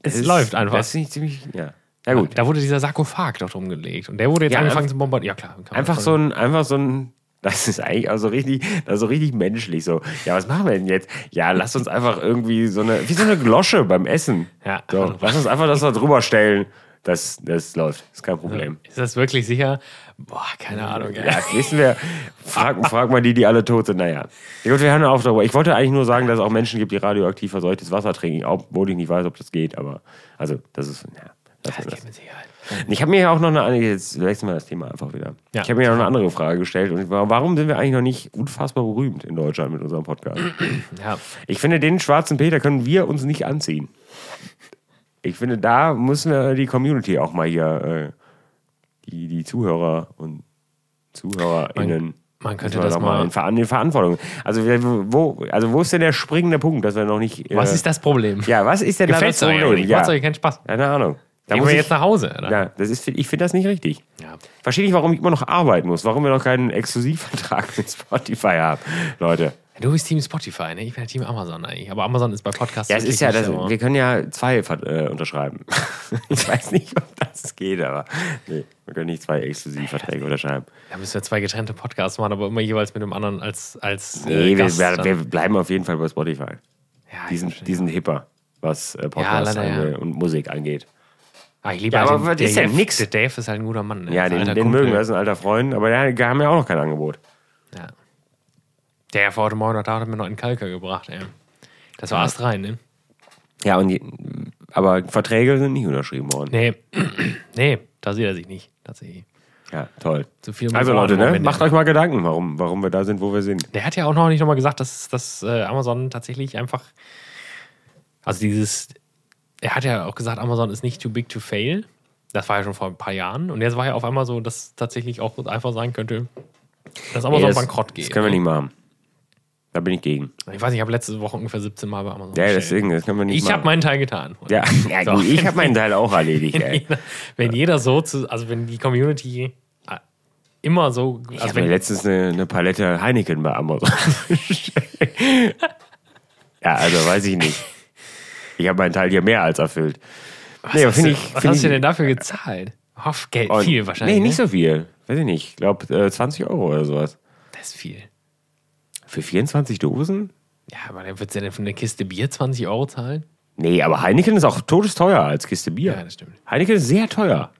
es ist- läuft einfach. Das finde ich ziemlich, ja. Ja gut. Da wurde dieser Sarkophag doch drum gelegt. Und der wurde jetzt Ja, angefangen zu bombardieren. Ja, klar. Einfach so ein, einfach so ein, das ist eigentlich auch so richtig, das ist so richtig menschlich. So, ja, was machen wir denn jetzt? Ja, lass uns einfach irgendwie so eine, wie so eine Glosche beim Essen. Ja. So, lass uns einfach das da drüber stellen. Das, das läuft, ist kein Problem. Ist das wirklich sicher? Boah, keine Ahnung. ey. Ja, das wissen wir. Frag, frag mal die, die alle tot sind. Naja. Ja, gut, wir hören auf darüber. Ich wollte eigentlich nur sagen, dass es auch Menschen gibt, die radioaktiv verseuchtes Wasser trinken, obwohl ich nicht weiß, ob das geht. Aber, also, das ist, ja. Das Das ist geht mit Sicherheit. Ich habe mir ja auch noch eine, jetzt wechseln wir das Thema einfach wieder. Ja. Ich habe mir ja noch eine andere Frage gestellt. Und warum sind wir eigentlich noch nicht unfassbar berühmt in Deutschland mit unserem Podcast? (clears throat) Ja. Ich finde, den schwarzen Peter können wir uns nicht anziehen. Ich finde, da müssen wir die Community auch mal hier, äh, die, die Zuhörer und ZuhörerInnen. man könnte müssen wir das mal- in, Ver in Verantwortung. Also, wo, also, wo ist denn der springende Punkt, dass wir noch nicht. Äh, Was ist das Problem? Ja, was ist denn da Gefällt das euch Problem? Ja, euch keinen Spaß? keine Ahnung. Da Gehen wir ich- jetzt nach Hause, oder? Ja, das ist, ich finde das nicht richtig. Ja. Verstehe nicht, warum ich immer noch arbeiten muss, warum wir noch keinen Exklusivvertrag mit Spotify haben, Leute. Du bist Team Spotify, ne? Ich bin ja Team Amazon eigentlich. Aber Amazon ist bei Podcasts Ja, es ist ja, das, wir können ja zwei äh, unterschreiben. (laughs) ich weiß nicht, ob das geht, aber nee, wir können nicht zwei Exklusivverträge unterschreiben. Da müssen wir zwei getrennte Podcasts machen, aber immer jeweils mit dem anderen als, als äh, Nee, wir, Gast wir, wir bleiben auf jeden Fall bei Spotify. ja, Die ich sind, verstehe. die sind hipper, was äh, Podcasts leider, ja. und Musik angeht. Ah, ich liebe Ja, halt aber den, der ist denn Dave, nix? Der Dave ist halt ein guter Mann. Ne? Ja, den, den mögen wir, ist ein alter Freund, aber der, haben ja auch noch kein Angebot. Ja. Der vor heute Morgen da hat mir noch einen Kalker gebracht, ey. Das war Ast rein, ne? Ja, und die, aber Verträge sind nicht unterschrieben worden. Nee, (clears throat) nee, da sieht er sich nicht, tatsächlich. Ja, toll. Mit Also Leute, ne, macht ja. euch mal Gedanken, warum, warum wir da sind, wo wir sind. Der hat ja auch noch nicht nochmal gesagt, dass, dass äh, Amazon tatsächlich einfach. Also dieses. Er hat ja auch gesagt, Amazon ist nicht too big to fail. Das war ja schon vor ein paar Jahren. Und jetzt war ja auf einmal so, dass tatsächlich auch einfach sein könnte, dass Amazon Nee, das, bankrott geht. Das können wir nicht machen. Da bin ich gegen. Ich weiß nicht, ich habe letzte Woche ungefähr 17 Mal bei Amazon Ja, deswegen, das können wir nicht Ich habe meinen Teil getan. ja, (laughs) ja So. gut, ich habe meinen Teil auch erledigt, Wenn ey. jeder, wenn jeder so zu, also wenn die Community äh, immer so, Ich also habe mir letztens eine, eine Palette Heineken bei Amazon. (laughs) ja, also weiß ich nicht. Ich habe meinen Teil hier mehr als erfüllt. was, nee, hast, du, ich- was hast du denn dafür gezahlt? Hoff, Geld, Und- viel wahrscheinlich. Nee, nicht ne? so viel. Weiß ich nicht. Ich glaube äh, 20 Euro oder sowas. Das ist viel. Für 24 Dosen? Ja, aber dann wird sie denn für eine Kiste Bier 20 Euro zahlen? Nee, aber Heineken ist auch todesteuer als Kiste Bier. Ja, das stimmt. Heineken ist sehr teuer.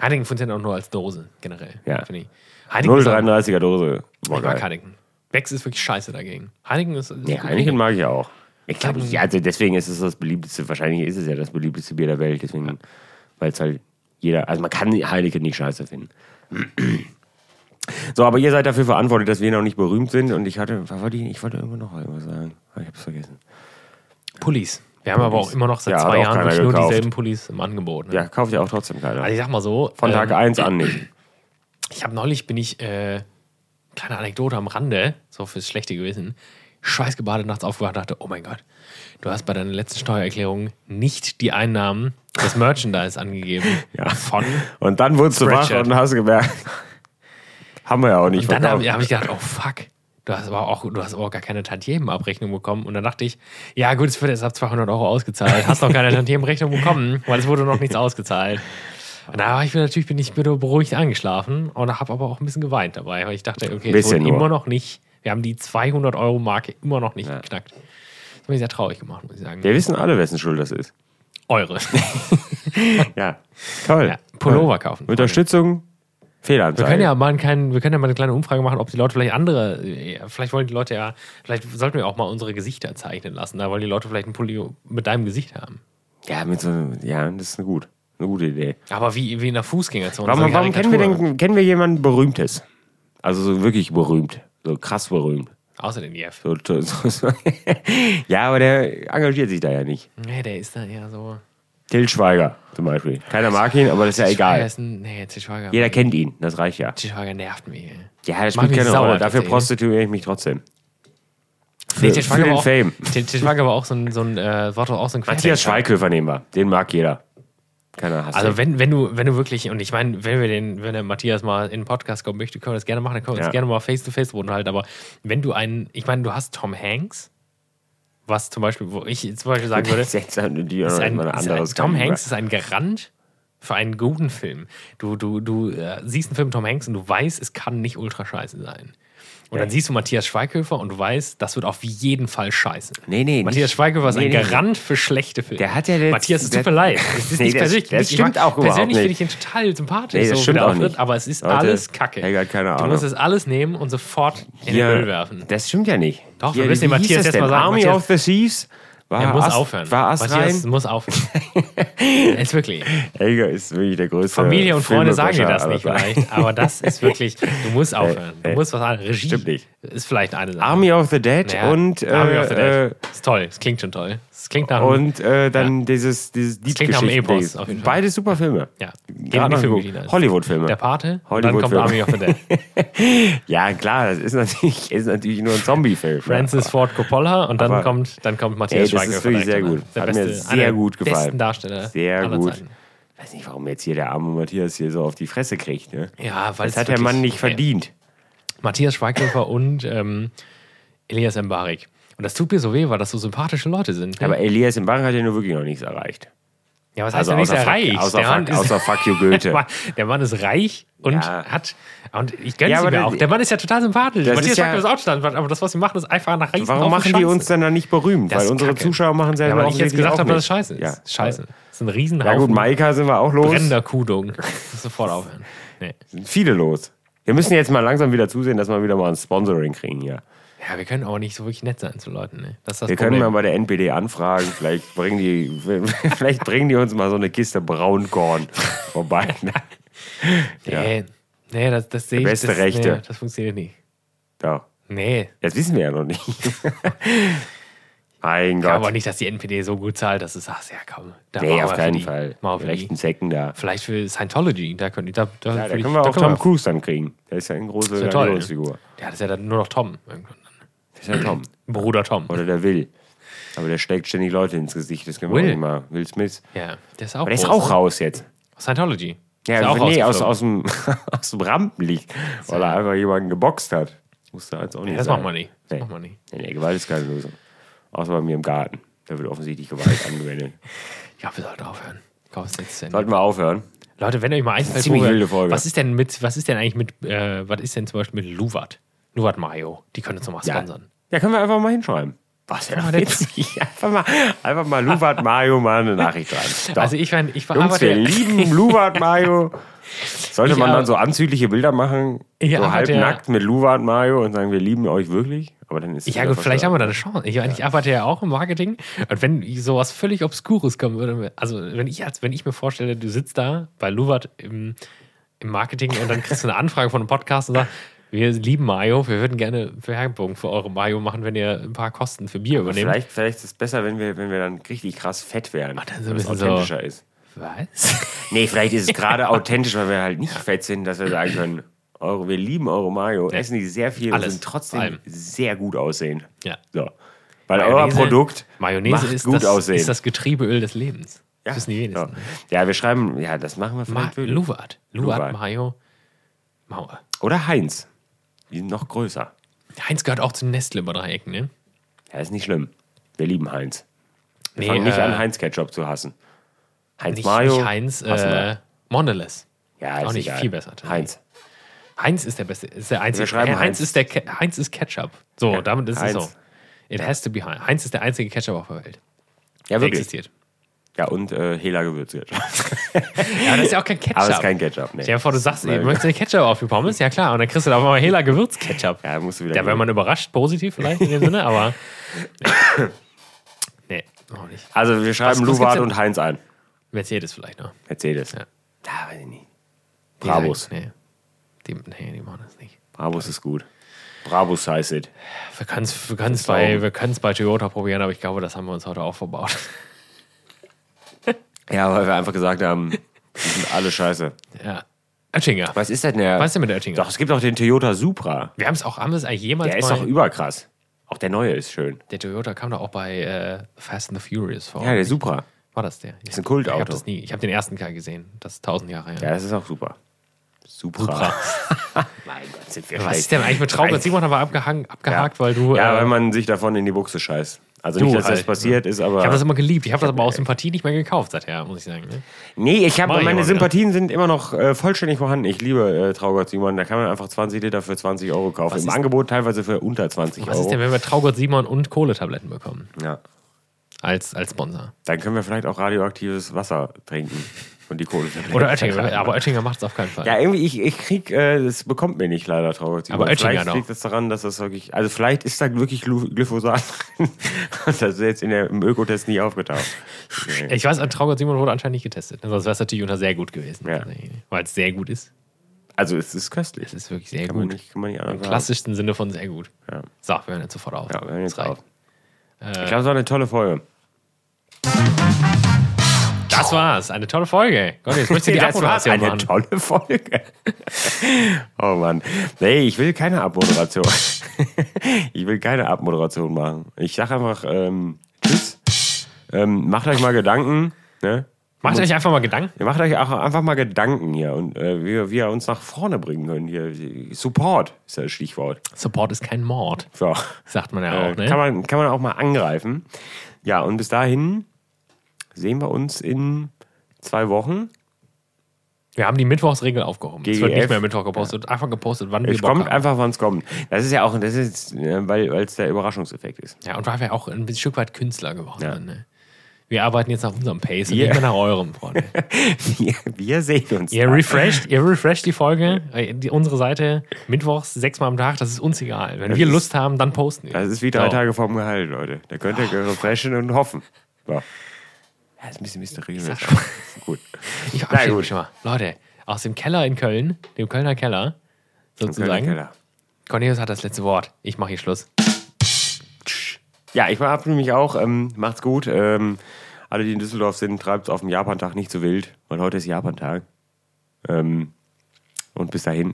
Heineken funktioniert auch nur als Dose, generell. Ja. finde ich. Heineken ist auch, 0,33er Dose. Boah, ich mag. Heineken. Wex ist wirklich scheiße dagegen. Heineken ist. ist Nee. Heineken mag ich auch. Ich glaube, ja, also deswegen ist es das beliebteste, wahrscheinlich ist es ja das beliebteste Bier der Welt, deswegen, weil es halt jeder, also man kann Heineken nicht scheiße finden. So, aber ihr seid dafür verantwortlich, dass wir noch nicht berühmt sind und ich hatte, was wollte ich, ich wollte irgendwo noch irgendwas sagen, aber ich hab's vergessen. Pullis. Wir haben aber auch immer noch seit Ja, zwei Jahren wirklich nur dieselben Pullis im Angebot. Ne? Ja, kauft ja auch trotzdem keiner. Also ich sag mal so. Von Tag ähm, 1 an nicht. Ich habe neulich bin ich, äh, kleine Anekdote am Rande, so fürs schlechte Gewissen, schweißgebadet nachts aufgewacht und dachte, oh mein Gott, du hast bei deiner letzten Steuererklärung nicht die Einnahmen des Merchandise angegeben. (laughs) Ja. Von. Und dann wurdest du wach und hast gemerkt, haben wir ja auch nicht Und dann habe hab ich gedacht, oh fuck. Du hast aber auch, du hast aber auch gar keine Tantiemenabrechnung bekommen. Und dann dachte ich, ja gut, es wird jetzt ab 200 Euro ausgezahlt. Hast noch keine (laughs) Tantiemenrechnung bekommen, weil es wurde noch nichts ausgezahlt. Und da war ich natürlich bin ich wieder beruhigt eingeschlafen und habe aber auch ein bisschen geweint dabei, weil ich dachte, okay, es wurde nur. immer noch nicht, wir haben die 200 Euro Marke immer noch nicht Ja. geknackt. Das hat mich sehr traurig gemacht, muss ich sagen. Wir wissen alle, wessen Schuld das ist. Eure. (laughs) Ja, toll. Ja, Pullover kaufen. Unterstützung, Wir Fehlanzeige. können ja mal kleinen, wir können ja mal eine kleine Umfrage machen, ob die Leute vielleicht andere, ja, vielleicht wollen die Leute ja, vielleicht sollten wir auch mal unsere Gesichter zeichnen lassen. Da wollen die Leute vielleicht einen Pulli mit deinem Gesicht haben. Ja, mit so, ja, das ist eine, gut, eine gute Idee. Aber wie, wie in der Fußgängerzone. Warum, warum kennen wir denn kennen wir jemanden Berühmtes? Also so wirklich berühmt. So krass berühmt. Außer den Jeff. So, so, so. (laughs) ja, aber der engagiert sich da ja nicht. Nee, der ist da eher so. Till Schweiger zum Beispiel. Keiner mag ihn, aber das ist ja egal. Ist ein, nee, Til Schweiger. Jeder kennt ihn, das reicht ja. Til Schweiger nervt mich. ey. Ja, das spielt keine sauer, Rolle. Dafür prostituiere ich mich trotzdem. Für, Nee, Til für Schweiger den war auch, Fame. Til, Schweiger war auch so ein, so ein äh, war doch auch so ein Matthias. Schweighöfer nehmen wir. Den mag jeder. Keiner hasst Also wenn, wenn du, wenn du wirklich, und ich meine, wenn wir den, wenn der Matthias mal in den Podcast kommen möchte, können wir das gerne machen, dann können wir Ja. uns gerne mal face to face unterhalten. Aber wenn du einen, ich meine, du hast Tom Hanks, was zum Beispiel, wo ich zum Beispiel sagen würde, (laughs) ist ein, ist ein, Tom. Hanks ist ein Garant für einen guten Film. Du, du, du äh, siehst einen Film Tom Hanks und du weißt, es kann nicht ultra scheiße sein. Und dann siehst du Matthias Schweighöfer und du weißt, das wird auf jeden Fall scheiße. Nee, nee. Matthias nicht- Schweighöfer ist nee, ein nee. Garant für schlechte Filme. Der hat ja jetzt- Matthias, es tut mir leid. Es ist (laughs) Nee, nicht das- persönlich. das stimmt auch überhaupt Persönlich finde ich ihn total sympathisch. Nee, das so, stimmt auch nicht. Aber es ist Leute, alles Kacke. Hat keine du Ahnung. musst es alles nehmen und sofort in Hier, den Müll werfen. Das stimmt ja nicht. Doch, wir müssen hieß Matthias das jetzt mal sagen, Army Matthias- of the Thieves? War Er muss Ast, aufhören. War Ast Matthias rein? muss aufhören. (laughs) Er ist wirklich. Helga ist wirklich der größte. Familie und Freunde sagen dir das nicht vielleicht, aber das ist wirklich, du musst aufhören. Du musst was anderes. Regie stimmt nicht. ist vielleicht eine Sache. Army of the Dead Ja, und, äh, Army of the Dead. äh, ist toll, es klingt schon toll. Es klingt nach einem, und äh, dann dieses, dieses klingt nach einem Epos. Beide super Filme. ja, gehen. Hollywood-Filme. Der Pate und dann kommt. Army of the Dead. (laughs) Ja, klar, das ist natürlich, ist natürlich nur ein Zombie-Film. Francis Ford Coppola und dann kommt, dann kommt Matthias das Schweighöfer. ist wirklich sehr gut. Hat mir beste, sehr einer der gut gefallen. besten Darsteller Sehr gut. Zeiten. weiß nicht, warum jetzt hier der arme Matthias hier so auf die Fresse kriegt. Ne? Ja, weil Das hat der Mann nicht verdient. Matthias Schweighöfer (laughs) und ähm, Elias Mbarik. Und das tut mir so weh, weil das so sympathische Leute sind. Ne? Aber Elias im Barren hat ja nur wirklich noch nichts erreicht. Ja, was heißt Also außer, erreicht? außer, der, Mann fuck, ist, außer Fuck you Goethe. (laughs) der Mann ist reich und Ja. hat. Und ich gönne Ja, aber mir das- auch. Der Mann ist ja total sympathisch. Das Matthias ist ja- ist auch standhaft, aber das, was sie machen, ist einfach nach rechts Warum machen die uns denn dann nicht berühmt? Das Weil unsere Kacke. Zuschauer machen selber Ja, weil ich jetzt gesagt habe, dass es scheiße ist. Ja. scheiße. Das ist ein Riesenhaufen. Ja gut, Maika sind wir auch los. brennender Kuhdung. Muss (laughs) sofort (laughs) aufhören. Nee. Sind viele los. Wir müssen jetzt mal langsam wieder zusehen, dass wir wieder mal ein Sponsoring kriegen hier. Ja, wir können auch nicht so wirklich nett sein zu Leuten. Ne? Das das Wir können Problem. mal bei der NPD anfragen. Vielleicht bringen die, (laughs) vielleicht bringen die uns mal so eine Kiste Braunkorn vorbei. (laughs) nee, nee, das, das sehe ich. beste das, Rechte. Nee, das funktioniert nicht. Doch. Nee. Das wissen wir ja noch nicht. (laughs) mein Ja, aber Gott. nicht, dass die NPD so gut zahlt, dass du sagst, ja komm. Da Nee, auf keinen die, Fall. Machen Die wir für rechten die. Zecken da. Vielleicht für Scientology. Da können, die- da, da, Ja, da ich- können wir auch können Tom Cruise dann kriegen. Der ist ja eine große ja ne? Figur. Ja, das ist ja dann nur noch Tom. Irgendwann. Das ist ja Tom. (clears throat) Bruder Tom. Oder der Will. Aber der steckt ständig Leute ins Gesicht. Das können wir Will? auch nicht mal. Will Smith. Ja, der ist auch Aber der ist groß, auch raus jetzt. Scientology. Ja, ist auch nee, aus, aus, dem, (laughs) aus dem Rampenlicht. Weil er einfach jemanden geboxt hat. Musste jetzt auch nicht das sein. machen wir nicht. Das Nee. machen wir nicht. Nee, nee, Gewalt ist keine Lösung. Außer bei mir im Garten. Da wird offensichtlich Gewalt (laughs) angewendet. Ja, wir sollten aufhören. Komm, es ist jetzt zu Ende. Sollten wir aufhören? Leute, wenn euch mal einfällt, Ziemlich wo wir- wilde Folge. was ist denn mit, was ist denn eigentlich mit, äh, was ist denn zum Beispiel mit Luvat? Luvat Mayo. Die können uns noch mal Ja. sponsern. Ja, können wir einfach mal hinschreiben. Was ja doch witzig. (laughs) Einfach mal, einfach mal Lubat Mayo mal eine Nachricht rein. Doch. Also ich meine, ich Jungs, wir lieben (laughs) Lubat Mayo. Sollte Ich man dann so anzügliche Bilder machen, Ich so halbnackt mit Lubat Mayo und sagen, wir lieben euch wirklich? Aber dann ist es Ja gut, vielleicht haben wir da eine Chance. Ich, meine, ich arbeite ja auch im Marketing und wenn sowas völlig Obskures kommen würde, also wenn ich, als, wenn ich mir vorstelle, du sitzt da bei Luvat im, im Marketing und dann kriegst du eine Anfrage von einem Podcast und sagst, wir lieben Mayo, wir würden gerne Werbung für eure Mayo machen, wenn ihr ein paar Kosten für Bier übernehmt. Vielleicht, vielleicht ist es besser, wenn wir, wenn wir dann richtig krass fett werden. dann so ein bisschen so- authentischer ist. Was? (laughs) Nee, vielleicht ist es gerade authentisch, weil wir halt nicht fett sind, dass wir sagen können, eure, wir lieben eure Mayo, essen die sehr viel Alles, und sind trotzdem allem. sehr gut aussehen. Ja. So. Weil Mayonnaise- euer Produkt Mayonnaise macht ist, gut das, aussehen. ist das Getriebeöl des Lebens. ja. Das wissen die ja. wenigsten. ja, wir schreiben, ja, das machen wir Ma vielleicht. Luvat. Luvat, Luvat. Mayo, Mauer. Oder Heinz. Die sind noch größer. Heinz gehört auch zu Nestle über Dreiecken, ne? Ja, ist nicht schlimm. Wir lieben Heinz. Wir Nee, fangen nicht äh, an, Heinz Ketchup zu hassen. Heinz Nicht, Mayo. nicht Heinz, äh, Mondelez. ja, auch ist nicht egal. viel besser. Heinz. Heinz ist der beste, ist der einzige. Wir schreiben Heinz, Heinz. ist der Ke Heinz ist Ketchup. So, Ja, damit ist es Heinz. so. It has to be Heinz. Heinz ist der einzige Ketchup auf der Welt. Ja, Der wirklich. existiert. Ja, und äh, Hela Gewürzketchup. (laughs) Ja, das ist ja auch kein Ketchup. Aber es ist kein Ketchup, nee. Stell dir vor, du sagst, Nein. du möchtest eine Ketchup auf die Pommes? Ja, klar. Und dann kriegst du da mal Hela Gewürzketchup. Ja, musst du wieder. Da wäre man überrascht, positiv vielleicht in dem Sinne, aber. (laughs) Nee, nee auch nicht. also, wir schreiben denn- und Heinz ein. Mercedes vielleicht noch. Mercedes. Ja. Ja, weiß ich nicht. Die Bravos. Nee. Die, nee, die machen das nicht. Bravos ist gut. Bravos heißt es. Wir können es wir können's bei, wir bei Toyota probieren, aber ich glaube, das haben wir uns heute auch verbaut. Ja, weil wir einfach gesagt haben, die sind alle scheiße. Ja. Oettinger. Was ist denn der? Was ist denn mit der Oettinger? Doch, es gibt auch den Toyota Supra. Wir haben es auch, haben wir es eigentlich jemals Der ist doch überkrass. Auch der neue ist schön. Der Toyota kam doch auch bei äh, Fast and the Furious vor. Ja, der Supra. War das der? Ist ein Kultauto. Ich habe das nie. Ich habe den ersten Teil gesehen. Das ist tausend Jahre her. Ja, das ist auch super. Supra. (laughs) mein Gott, sind wir Was schlecht. ist denn eigentlich mit Eigentlich- Simon aber abgehangen, abgehakt, weil du. Ja, äh, weil man sich davon in die Buchse scheißt. Also Du nicht, dass das halt, passiert ist, aber. ich habe das immer geliebt. Ich habe das aber aus Sympathie nicht mehr gekauft seither, muss ich sagen. Ne? nee, ich habe meine Sympathien sind immer noch äh, vollständig vorhanden. Ich liebe äh, Traugott Simon. Da kann man einfach 20 Liter für 20 Euro kaufen. Was Im ist- Angebot teilweise für unter 20 Was Euro. ist denn, wenn wir Traugott Simon und Kohletabletten bekommen? ja. Als, als Sponsor. Dann können wir vielleicht auch radioaktives Wasser trinken. Und die Kohle Oder Oettinger. Aber Oettinger macht es auf keinen Fall. Ja, irgendwie, ich, ich krieg, äh, das bekommt mir nicht leider traurig. Aber Oettinger Vielleicht liegt es daran, dass das wirklich, also vielleicht ist da wirklich Glyphosat drin. (laughs) Das ist jetzt in der, im Ökotest nie aufgetaucht. Ich weiß, Traugott Simon wurde anscheinend nicht getestet. Sonst wäre es natürlich unter sehr gut gewesen. Ja. Weil es sehr gut ist. Also es ist köstlich. Es ist wirklich sehr Kann man gut. nicht, kann man nicht Im klassischsten Sinne von sehr gut. Ja. So, wir hören jetzt sofort auf. Ja, wir hören jetzt Das auf. reicht. Ich glaube, es war eine tolle Folge. Das war's. Eine tolle Folge. Gott, jetzt möchtest du die (laughs) das war Abmoderation eine machen. tolle Folge. (laughs) oh Mann. Nee, ich will keine Abmoderation. (laughs) ich will keine Abmoderation machen. Ich sage einfach, ähm, tschüss. Ähm, macht euch mal Gedanken, ne? Macht euch einfach mal Gedanken. Ihr macht euch auch einfach mal Gedanken hier und äh, wie, wie ihr uns nach vorne bringen könnt. Hier, Support ist ja das Stichwort. Support ist kein Mord, So. sagt man ja Äh, auch. Ne? kann, man, kann man auch mal angreifen. Ja, und bis dahin sehen wir uns in zwei Wochen. Wir haben die Mittwochsregel aufgehoben. Es wird GGF. nicht mehr Mittwoch gepostet, einfach gepostet, wann wir Es Bock kommt haben. einfach, wann es kommt. Das ist ja auch, das ist, äh, weil es der Überraschungseffekt ist. Ja, und weil wir auch ein Stück weit Künstler geworden Ja. sind. Ne? Wir arbeiten jetzt nach unserem Pace und Wir- nicht mehr nach eurem, Freunde. (laughs) Wir, wir sehen uns. ihr da. refresht, ihr refresht die Folge, äh, die, unsere Seite mittwochs sechsmal am Tag, das ist uns egal. Wenn Das wir ist- Lust haben, dann posten wir. Das ist wie drei So. Tage vorm Gehalt, Leute. Da könnt ihr refreshen und hoffen. So. Ja, ist ein bisschen mysteriös. (laughs) Gut. (laughs) Ich Na gut. schon mal. Leute, aus dem Keller in Köln, dem Kölner Keller, sozusagen. Keller. Cornelius hat das letzte Wort. Ich mache hier Schluss. Ja, ich verabschiede mich auch. Ähm, macht's gut. Ähm, alle, die in Düsseldorf sind, treibt auf dem Japantag nicht so wild, weil heute ist Japantag. Ähm, und bis dahin,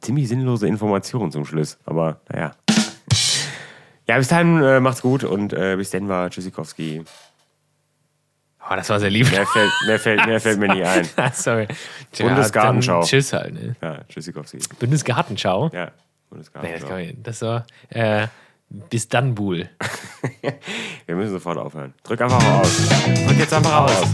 ziemlich sinnlose Information zum Schluss. Aber naja. Ja, bis dahin äh, macht's gut und äh, bis dann war Tschüssikowski. Oh, das war sehr lieb. Mehr fällt, mehr fällt, mehr fällt mir nicht ein. (laughs) Ah, sorry. Tja, Bundesgartenschau. Tschüss halt, ne? Ja, Tschüssikowski. Bundesgartenschau? Ja, Bundesgartenschau. Nee, das, das, war äh, Bistanbul. (laughs) Wir müssen sofort aufhören. Drück einfach mal aus. Drück jetzt einfach aus.